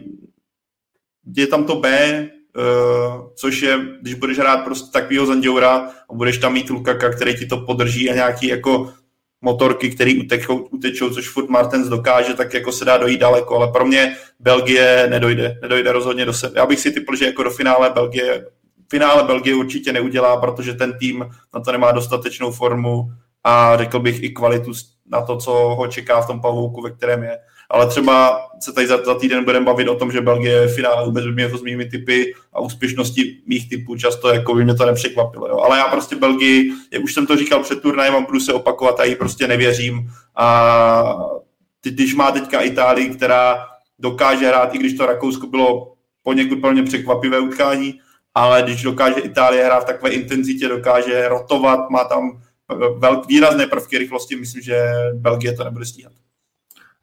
je tam to B, uh, což je, když budeš hrát prostě takového Zanděura a budeš tam mít Lukaka, který ti to podrží a nějaký jako motorky, který utečou, utečou, což furt Martens dokáže, tak jako se dá dojít daleko, ale pro mě Belgie nedojde, nedojde rozhodně do sebe. Já bych si typl, že jako do finále Belgie finále Belgie určitě neudělá, protože ten tým na to nemá dostatečnou formu a řekl bych i kvalitu na to, co ho čeká v tom pavouku, ve kterém je. Ale třeba se tady za, za týden budeme bavit o tom, že Belgie je v finále vůbec mě to s mými typy a úspěšnosti mých typů často jako by mě to nepřekvapilo. Jo. Ale já prostě Belgii, jak už jsem to říkal před turnajem a budu se opakovat, a jí prostě nevěřím. A ty, když má teďka Itálii, která dokáže hrát, i když to Rakousko bylo poněkud mě překvapivé utkání, ale když dokáže Itálie hrát v takové intenzitě, dokáže rotovat, má tam velk, výrazné prvky rychlosti, myslím, že Belgie to nebude stíhat.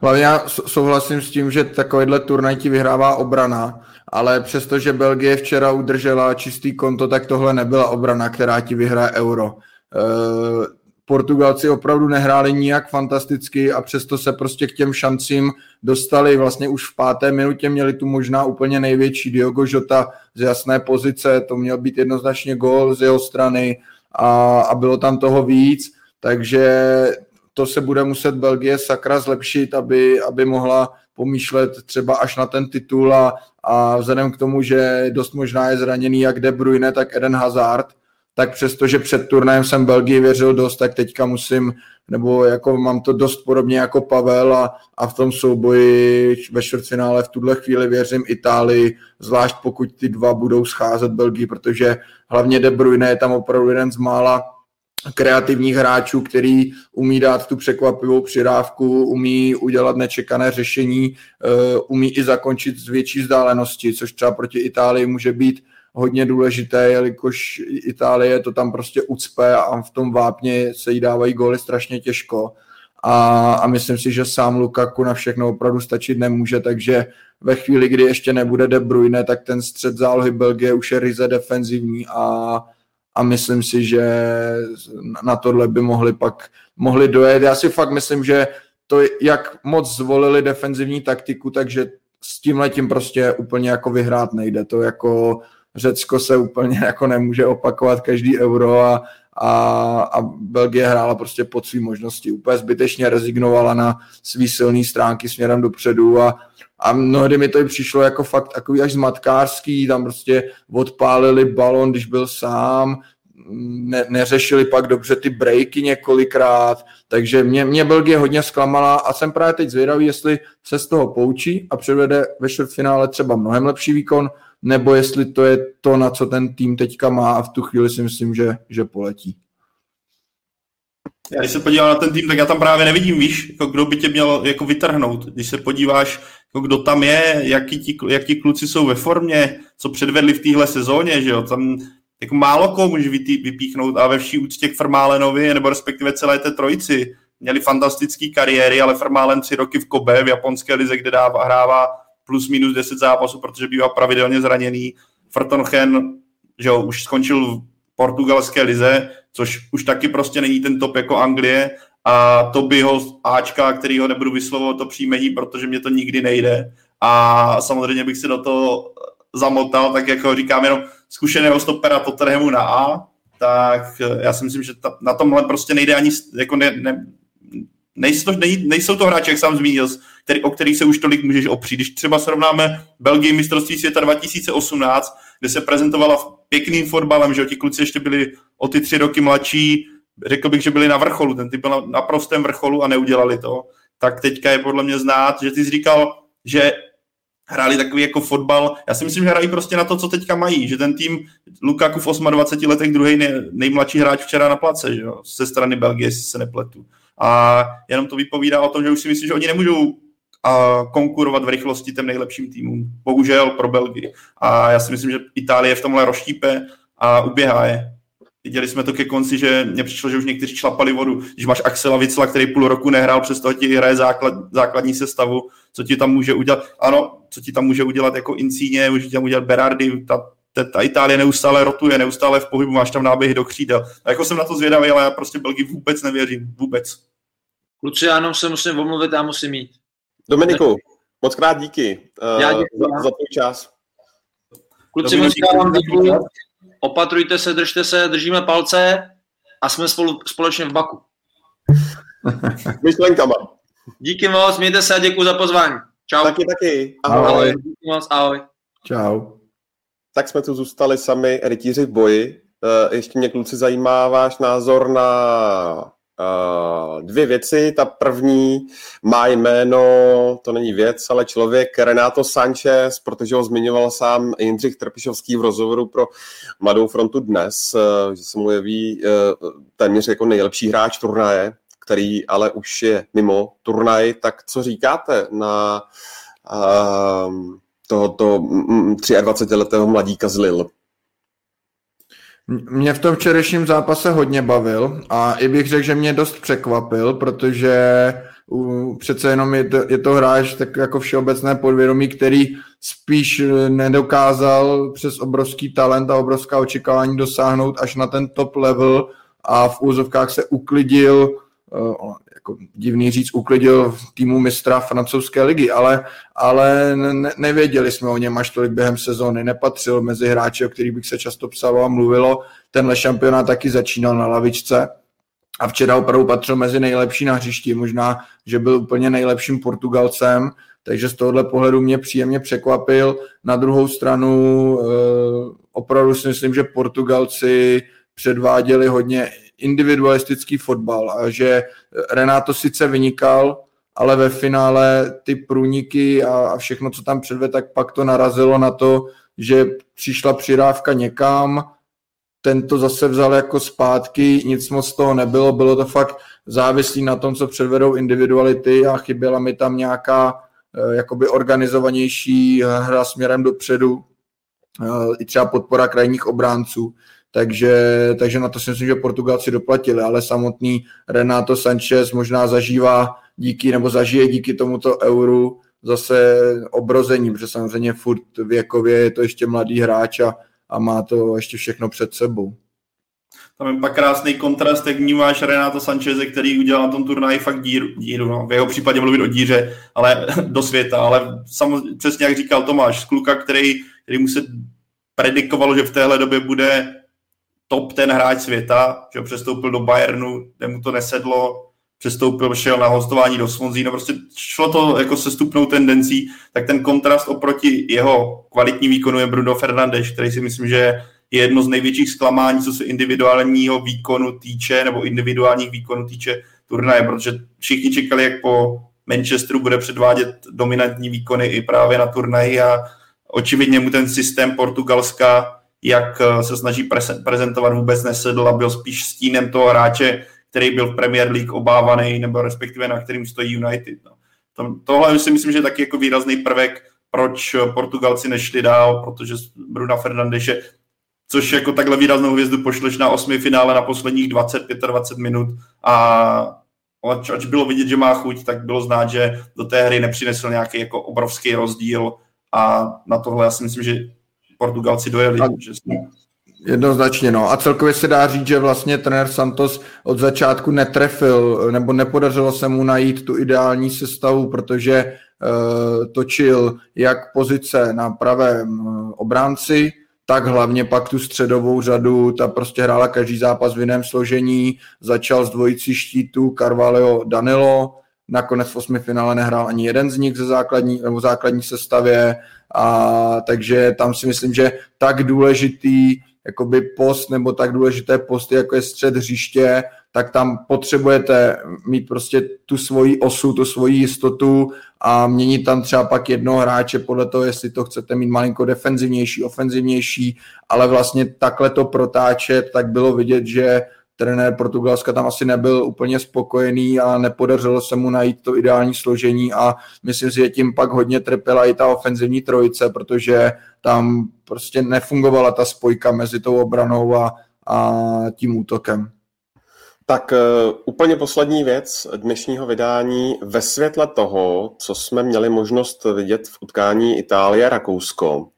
Hlavně já souhlasím s tím, že takovýhle turnaj ti vyhrává obrana, ale přestože Belgie včera udržela čistý konto, tak tohle nebyla obrana, která ti vyhraje euro. E, Portugalci opravdu nehráli nijak fantasticky a přesto se prostě k těm šancím dostali vlastně už v páté minutě, měli tu možná úplně největší Diogo Jota z jasné pozice, to měl být jednoznačně gol z jeho strany a, a bylo tam toho víc, takže to se bude muset Belgie sakra zlepšit, aby, aby mohla pomýšlet třeba až na ten titul a, a vzhledem k tomu, že dost možná je zraněný jak De Bruyne, tak Eden Hazard, tak přestože před turnajem jsem Belgii věřil dost, tak teďka musím, nebo jako mám to dost podobně jako Pavel a, a v tom souboji ve čtvrtfinále v tuhle chvíli věřím Itálii, zvlášť pokud ty dva budou scházet Belgii, protože hlavně De Bruyne je tam opravdu jeden z mála kreativních hráčů, který umí dát tu překvapivou přidávku, umí udělat nečekané řešení, eh, umí i zakončit z větší vzdálenosti, což třeba proti Itálii může být hodně důležité, jelikož Itálie to tam prostě ucpe a v tom vápně se jí dávají góly strašně těžko. A, a myslím si, že sám Lukaku na všechno opravdu stačit nemůže, takže ve chvíli, kdy ještě nebude De Bruyne, tak ten střed zálohy Belgie už je ryze defenzivní a, a myslím si, že na tohle by mohli pak mohli dojet. Já si fakt myslím, že to, jak moc zvolili defenzivní taktiku, takže s tím letím prostě úplně jako vyhrát nejde. To jako Řecko se úplně jako nemůže opakovat každý euro a, a, a Belgie hrála prostě pod svý možnosti. Úplně zbytečně rezignovala na svý silné stránky směrem dopředu a, a mnohdy mi to i přišlo jako fakt takový až zmatkářský, tam prostě odpálili balon, když byl sám, ne, neřešili pak dobře ty breaky několikrát, takže mě, mě Belgie hodně zklamala a jsem právě teď zvědavý, jestli se z toho poučí a převede ve čtvrtfinále třeba mnohem lepší výkon, nebo jestli to je to, na co ten tým teďka má a v tu chvíli si myslím, že, že poletí. Já když se podívám na ten tým, tak já tam právě nevidím, víš, jako kdo by tě měl jako vytrhnout. Když se podíváš, jako kdo tam je, jaký ti, jak ti kluci jsou ve formě, co předvedli v téhle sezóně, že jo, tam jako málo koho může vypíchnout a ve vší úctě k Fermálenovi, nebo respektive celé té trojici. Měli fantastické kariéry, ale Fermálen tři roky v Kobe, v japonské lize, kde dává, hrává plus minus 10 zápasů, protože bývá pravidelně zraněný. Frtonchen, že jo, už skončil v portugalské lize, což už taky prostě není ten top jako Anglie a to by ho Ačka, který ho nebudu vyslovovat to příjmení, protože mě to nikdy nejde a samozřejmě bych si do toho zamotal, tak jako říkám jenom zkušeného stopera Tottenhamu na A, tak já si myslím, že ta, na tomhle prostě nejde ani, jako ne, ne, nejsou, nejsou to hráči, jak sám zmínil, který, o kterých se už tolik můžeš opřít. Když třeba srovnáme Belgii mistrovství světa 2018, kde se prezentovala pěkným fotbalem, že ti kluci ještě byli o ty tři roky mladší, řekl bych, že byli na vrcholu, ten typ byl na, na prostém vrcholu a neudělali to, tak teďka je podle mě znát, že ty jsi říkal, že hráli takový jako fotbal. Já si myslím, že hrají prostě na to, co teďka mají, že ten tým Lukaku v 28 letech druhý nej, nejmladší hráč včera na place, že jo, ze strany Belgie, jestli se nepletu. A jenom to vypovídá o tom, že už si myslím, že oni nemůžou a konkurovat v rychlosti těm nejlepším týmům. Bohužel pro Belgii. A já si myslím, že Itálie v tomhle roštípe a uběhá je. Viděli jsme to ke konci, že mně přišlo, že už někteří člapali vodu. Když máš Axela Vicla, který půl roku nehrál, přesto ti hraje základ, základní sestavu, co ti tam může udělat? Ano, co ti tam může udělat jako Incíně, může ti tam udělat Berardi, ta, ta, ta Itálie neustále rotuje, neustále v pohybu, máš tam náběhy do křídel. A jako jsem na to zvědavý, ale já prostě Belgii vůbec nevěřím, vůbec. Kluci, já jenom se musím omluvit, já musím jít. Dominiku, moc krát díky, uh, já díky za, za tvůj čas. Kluci, moc krát vám děkuji. Opatrujte se, držte se, držíme palce a jsme spolu, společně v Baku. *laughs* Myšlenkama. Díky moc, mějte se a děkuji za pozvání. Čau. Taky, taky. Ahoj. ahoj. Díky moc, ahoj. Čau. Tak jsme tu zůstali sami rytíři v boji. Eh, ještě mě kluci zajímá váš názor na dvě věci. Ta první má jméno, to není věc, ale člověk Renato Sanchez, protože ho zmiňoval sám Jindřich Trpišovský v rozhovoru pro Mladou frontu dnes, uh, že se mu jeví uh, téměř jako nejlepší hráč turnaje, který ale už je mimo turnaj. Tak co říkáte na tohoto 23-letého mladíka z Lille? Mě v tom včerejším zápase hodně bavil a i bych řekl, že mě dost překvapil, protože přece jenom je to, je to hráč tak jako všeobecné podvědomí, který spíš nedokázal přes obrovský talent a obrovská očekávání dosáhnout až na ten top level a v úzovkách se uklidil, uh, jako divný říct, uklidil v týmu mistra francouzské ligy, ale, ale ne, nevěděli jsme o něm až tolik během sezóny, nepatřil mezi hráče, o kterých bych se často psalo a mluvilo. Tenhle šampionát taky začínal na lavičce a včera opravdu patřil mezi nejlepší na hřišti, možná, že byl úplně nejlepším Portugalcem, takže z tohohle pohledu mě příjemně překvapil. Na druhou stranu eh, opravdu si myslím, že Portugalci předváděli hodně individualistický fotbal a že Renato sice vynikal, ale ve finále ty průniky a, všechno, co tam předvedl, tak pak to narazilo na to, že přišla přirávka někam, ten to zase vzal jako zpátky, nic moc toho nebylo, bylo to fakt závislý na tom, co předvedou individuality a chyběla mi tam nějaká eh, jakoby organizovanější hra směrem dopředu, eh, i třeba podpora krajních obránců. Takže, takže na to si myslím, že Portugalci doplatili, ale samotný Renato Sanchez možná zažívá díky, nebo zažije díky tomuto euru zase obrození, protože samozřejmě furt věkově je to ještě mladý hráč a, a má to ještě všechno před sebou. Tam je pak krásný kontrast, jak vnímáš Renato Sanchez, který udělal na tom turnaji fakt díru, díru no. v jeho případě mluvit o díře, ale *laughs* do světa, ale samozřejmě, přesně jak říkal Tomáš, kluka, který, který mu se predikovalo, že v téhle době bude top ten hráč světa, že přestoupil do Bayernu, kde mu to nesedlo, přestoupil, šel na hostování do Swansea, no prostě šlo to jako se stupnou tendencí, tak ten kontrast oproti jeho kvalitní výkonu je Bruno Fernandes, který si myslím, že je jedno z největších zklamání, co se individuálního výkonu týče, nebo individuálních výkonů týče turnaje, protože všichni čekali, jak po Manchesteru bude předvádět dominantní výkony i právě na turnaji a očividně mu ten systém Portugalska jak eh, se snaží prezentovat, vůbec nesedl a byl spíš stínem toho hráče, který byl v Premier League obávaný, nebo respektive na kterým stojí United. No. Tohle si myslím, že je taky jako výrazný prvek, proč Portugalci nešli dál, protože Bruna Fernandeše, což jako takhle výraznou hvězdu pošleš na osmi finále na posledních 20-25 minut a ač, ač bylo vidět, že má chuť, tak bylo znát, že do té hry nepřinesl nějaký jako obrovský rozdíl a na tohle já si myslím, že Portugalci dojeli. A, že Jednoznačně, no. A celkově se dá říct, že vlastně trenér Santos od začátku netrefil, nebo nepodařilo se mu najít tu ideální sestavu, protože uh, točil jak pozice na pravém uh, obránci, tak hlavně pak tu středovou řadu, ta prostě hrála každý zápas v jiném složení, začal s dvojicí štítů Carvalho Danilo, nakonec v osmi finále nehrál ani jeden z nich ze základní, nebo základní sestavě, a takže tam si myslím, že tak důležitý jakoby post nebo tak důležité posty, jako je střed hřiště, tak tam potřebujete mít prostě tu svoji osu, tu svoji jistotu a měnit tam třeba pak jednoho hráče podle toho, jestli to chcete mít malinko defenzivnější, ofenzivnější, ale vlastně takhle to protáčet, tak bylo vidět, že trenér Portugalska tam asi nebyl úplně spokojený a nepodařilo se mu najít to ideální složení a myslím si, že tím pak hodně trpěla i ta ofenzivní trojice, protože tam prostě nefungovala ta spojka mezi tou obranou a, a tím útokem. Tak uh, úplně poslední věc dnešního vydání ve světle toho, co jsme měli možnost vidět v utkání Itálie-Rakousko, Eh,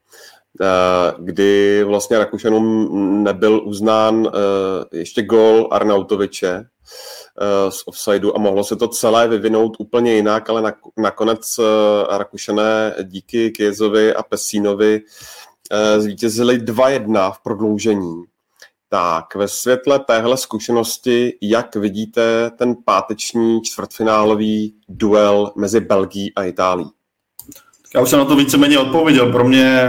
kdy vlastně Rakušanům nebyl uznán eh, ještě gol Arnautoviče eh, z offsideu a mohlo se to celé vyvinout úplně jinak, ale nakonec Rakušané díky Kiezovi a Pesínovi zvítězili 2-1 v prodloužení. Tak ve světle téhle zkušenosti, jak vidíte ten páteční čtvrtfinálový duel mezi Belgií a Itálií? Já už jsem na to víceméně odpověděl. Pro mě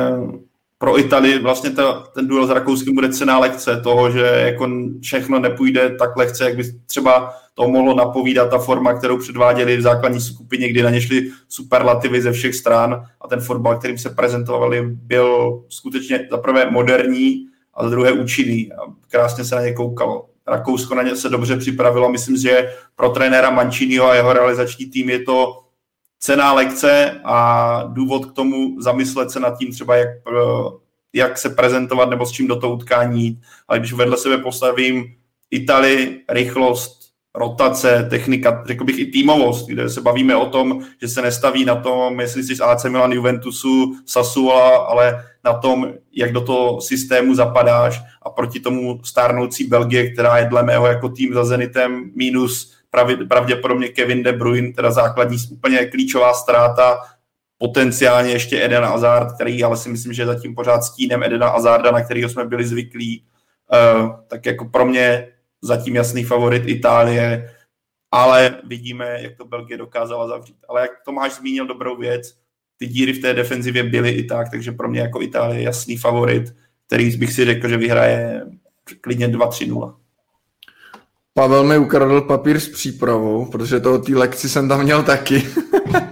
pro Italii vlastně ta, ten duel s Rakouskem bude cená lekce toho, že jako všechno nepůjde tak lehce, jak by třeba to mohlo napovídat ta forma, kterou předváděli v základní skupině, kdy na ně šli superlativy ze všech stran a ten fotbal, kterým se prezentovali, byl skutečně za prvé moderní a za druhé účinný a krásně se na ně koukalo. Rakousko na ně se dobře připravilo, myslím, že pro trenéra Manciniho a jeho realizační tým je to cená lekce a důvod k tomu zamyslet se nad tím třeba, jak, jak se prezentovat nebo s čím do toho utkání jít. Ale když vedle sebe postavím Itali, rychlost, rotace, technika, řekl bych i týmovost, kde se bavíme o tom, že se nestaví na tom, jestli jsi z AC Milan, Juventusu, Sassuola, ale na tom, jak do toho systému zapadáš a proti tomu stárnoucí Belgie, která je dle mého jako tým za Zenitem minus pravděpodobně Kevin De Bruyne, teda základní úplně klíčová ztráta, potenciálně ještě Eden Hazard, který ale si myslím, že zatím pořád stínem Edena Hazarda, na kterého jsme byli zvyklí, uh, tak jako pro mě zatím jasný favorit Itálie, ale vidíme, jak to Belgie dokázala zavřít. Ale jak Tomáš zmínil dobrou věc, ty díry v té defenzivě byly i tak, takže pro mě jako Itálie jasný favorit, který bych si řekl, že vyhraje klidně 2-3-0. Pavel mi ukradl papír s přípravou, protože toho té lekci jsem tam měl taky.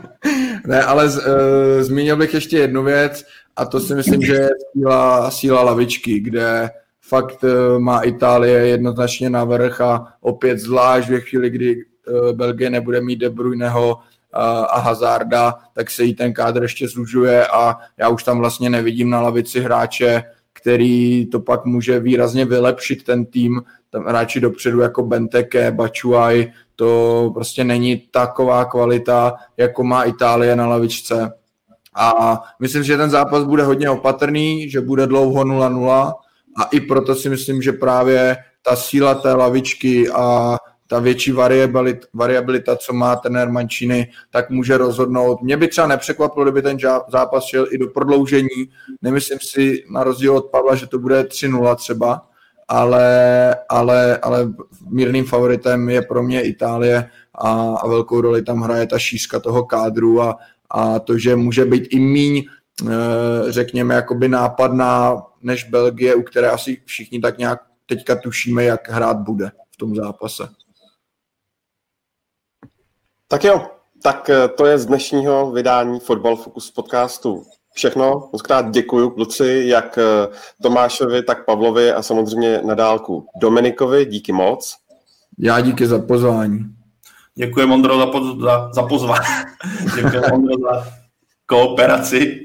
*laughs* ne, ale z, e, zmínil bych ještě jednu věc a to si myslím, že je síla, síla lavičky, kde fakt e, má Itálie jednoznačně navrh a opět zvlášť ve chvíli, kdy e, Belgie nebude mít De Bruyneho a Hazarda, tak se jí ten kádr ještě zužuje a já už tam vlastně nevidím na lavici hráče, který to pak může výrazně vylepšit ten tým, tam hráči dopředu jako Benteke, Bačuaj, to prostě není taková kvalita, jako má Itálie na lavičce. A myslím, že ten zápas bude hodně opatrný, že bude dlouho 0-0 a i proto si myslím, že právě ta síla té lavičky a ta větší variabilita, co má ten Mancini, tak může rozhodnout. Mě by třeba nepřekvapilo, kdyby ten zápas šel i do prodloužení. Nemyslím si, na rozdíl od Pavla, že to bude 3-0 třeba, ale, ale, ale mírným favoritem je pro mě Itálie a, a velkou roli tam hraje ta šířka toho kádru a, a to, že může být i míň, eh, řekněme, jakoby nápadná než Belgie, u které asi všichni tak nějak teďka tušíme, jak hrát bude v tom zápase. Tak jo, tak eh, to je z dnešního vydání Football Focus podcastu všechno. Moc krát děkuji kluci, jak eh, Tomášovi, tak Pavlovi a samozřejmě na dálku Dominikovi. Díky moc. Já díky za pozvání. Děkuji Mondro za, poz, za, za pozvání. *laughs* děkuji Mondro za kooperaci.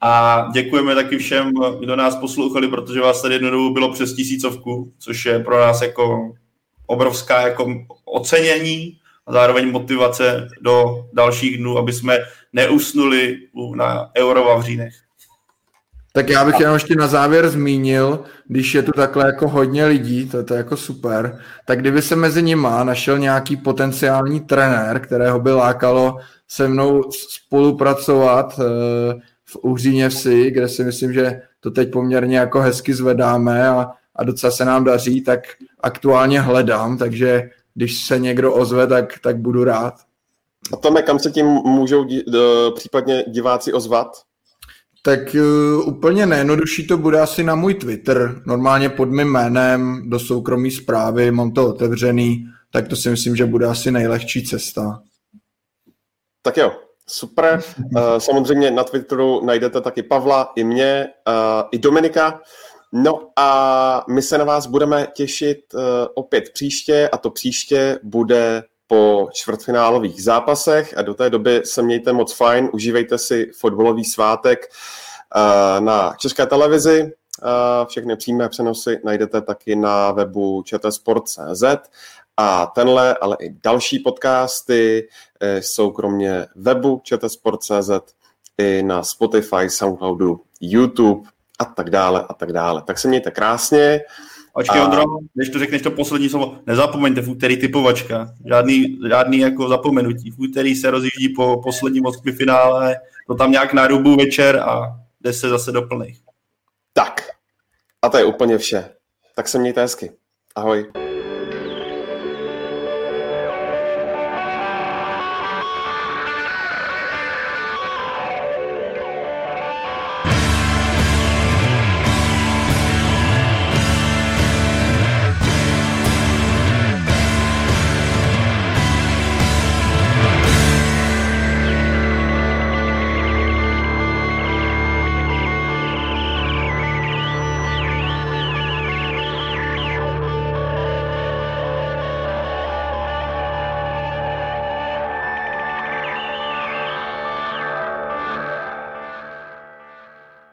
A děkujeme taky všem, kdo nás poslouchali, protože vás tady jednu dobu bylo přes tisícovku, což je pro nás jako obrovská jako ocenění a zároveň motivace do dalších dnů, aby jsme neusnuli na Euro Vavřínech. Tak já bych jenom ještě na závěr zmínil, když je tu takhle jako hodně lidí, to, to je jako super, tak kdyby se mezi nima našel nějaký potenciální trenér, kterého by lákalo se mnou spolupracovat eh, v Uhříně vsi, kde si myslím, že to teď poměrně jako hezky zvedáme a, a docela se nám daří, tak aktuálně hledám, takže když se někdo ozve, tak, tak budu rád. A Tome, kam se tím můžou dí, případně diváci ozvat? Tak uh, úplně nejjednodušší to bude asi na můj Twitter. Normálně pod mým jménem do soukromí zprávy, mám to otevřený, tak to si myslím, že bude asi nejlehčí cesta. Tak jo, super. Uh, samozřejmě na Twitteru najdete taky Pavla, i mě, uh, i Dominika. No a my se na vás budeme těšit uh, opět příště a to příště bude po čtvrtfinálových zápasech a do té doby se mějte moc fajn, užívejte si fotbalový svátek uh, na České televizi. Uh, všechny přímé přenosy najdete taky na webu čtsport.cz a tenhle, ale i další podcasty jsou kromě webu čtsport.cz i na Spotify, Soundcloudu, YouTube, a tak dále a tak dále. Tak se mějte krásně. Očkej, a... Ondro, než to řekneš to poslední slovo, nezapomeňte v úterý typovačka. Žádný, žádný jako zapomenutí. V úterý se rozjíždí po posledním finále, to tam nějak na rubu večer a jde se zase do plných. Tak. A to je úplně vše. Tak se mějte hezky. Ahoj.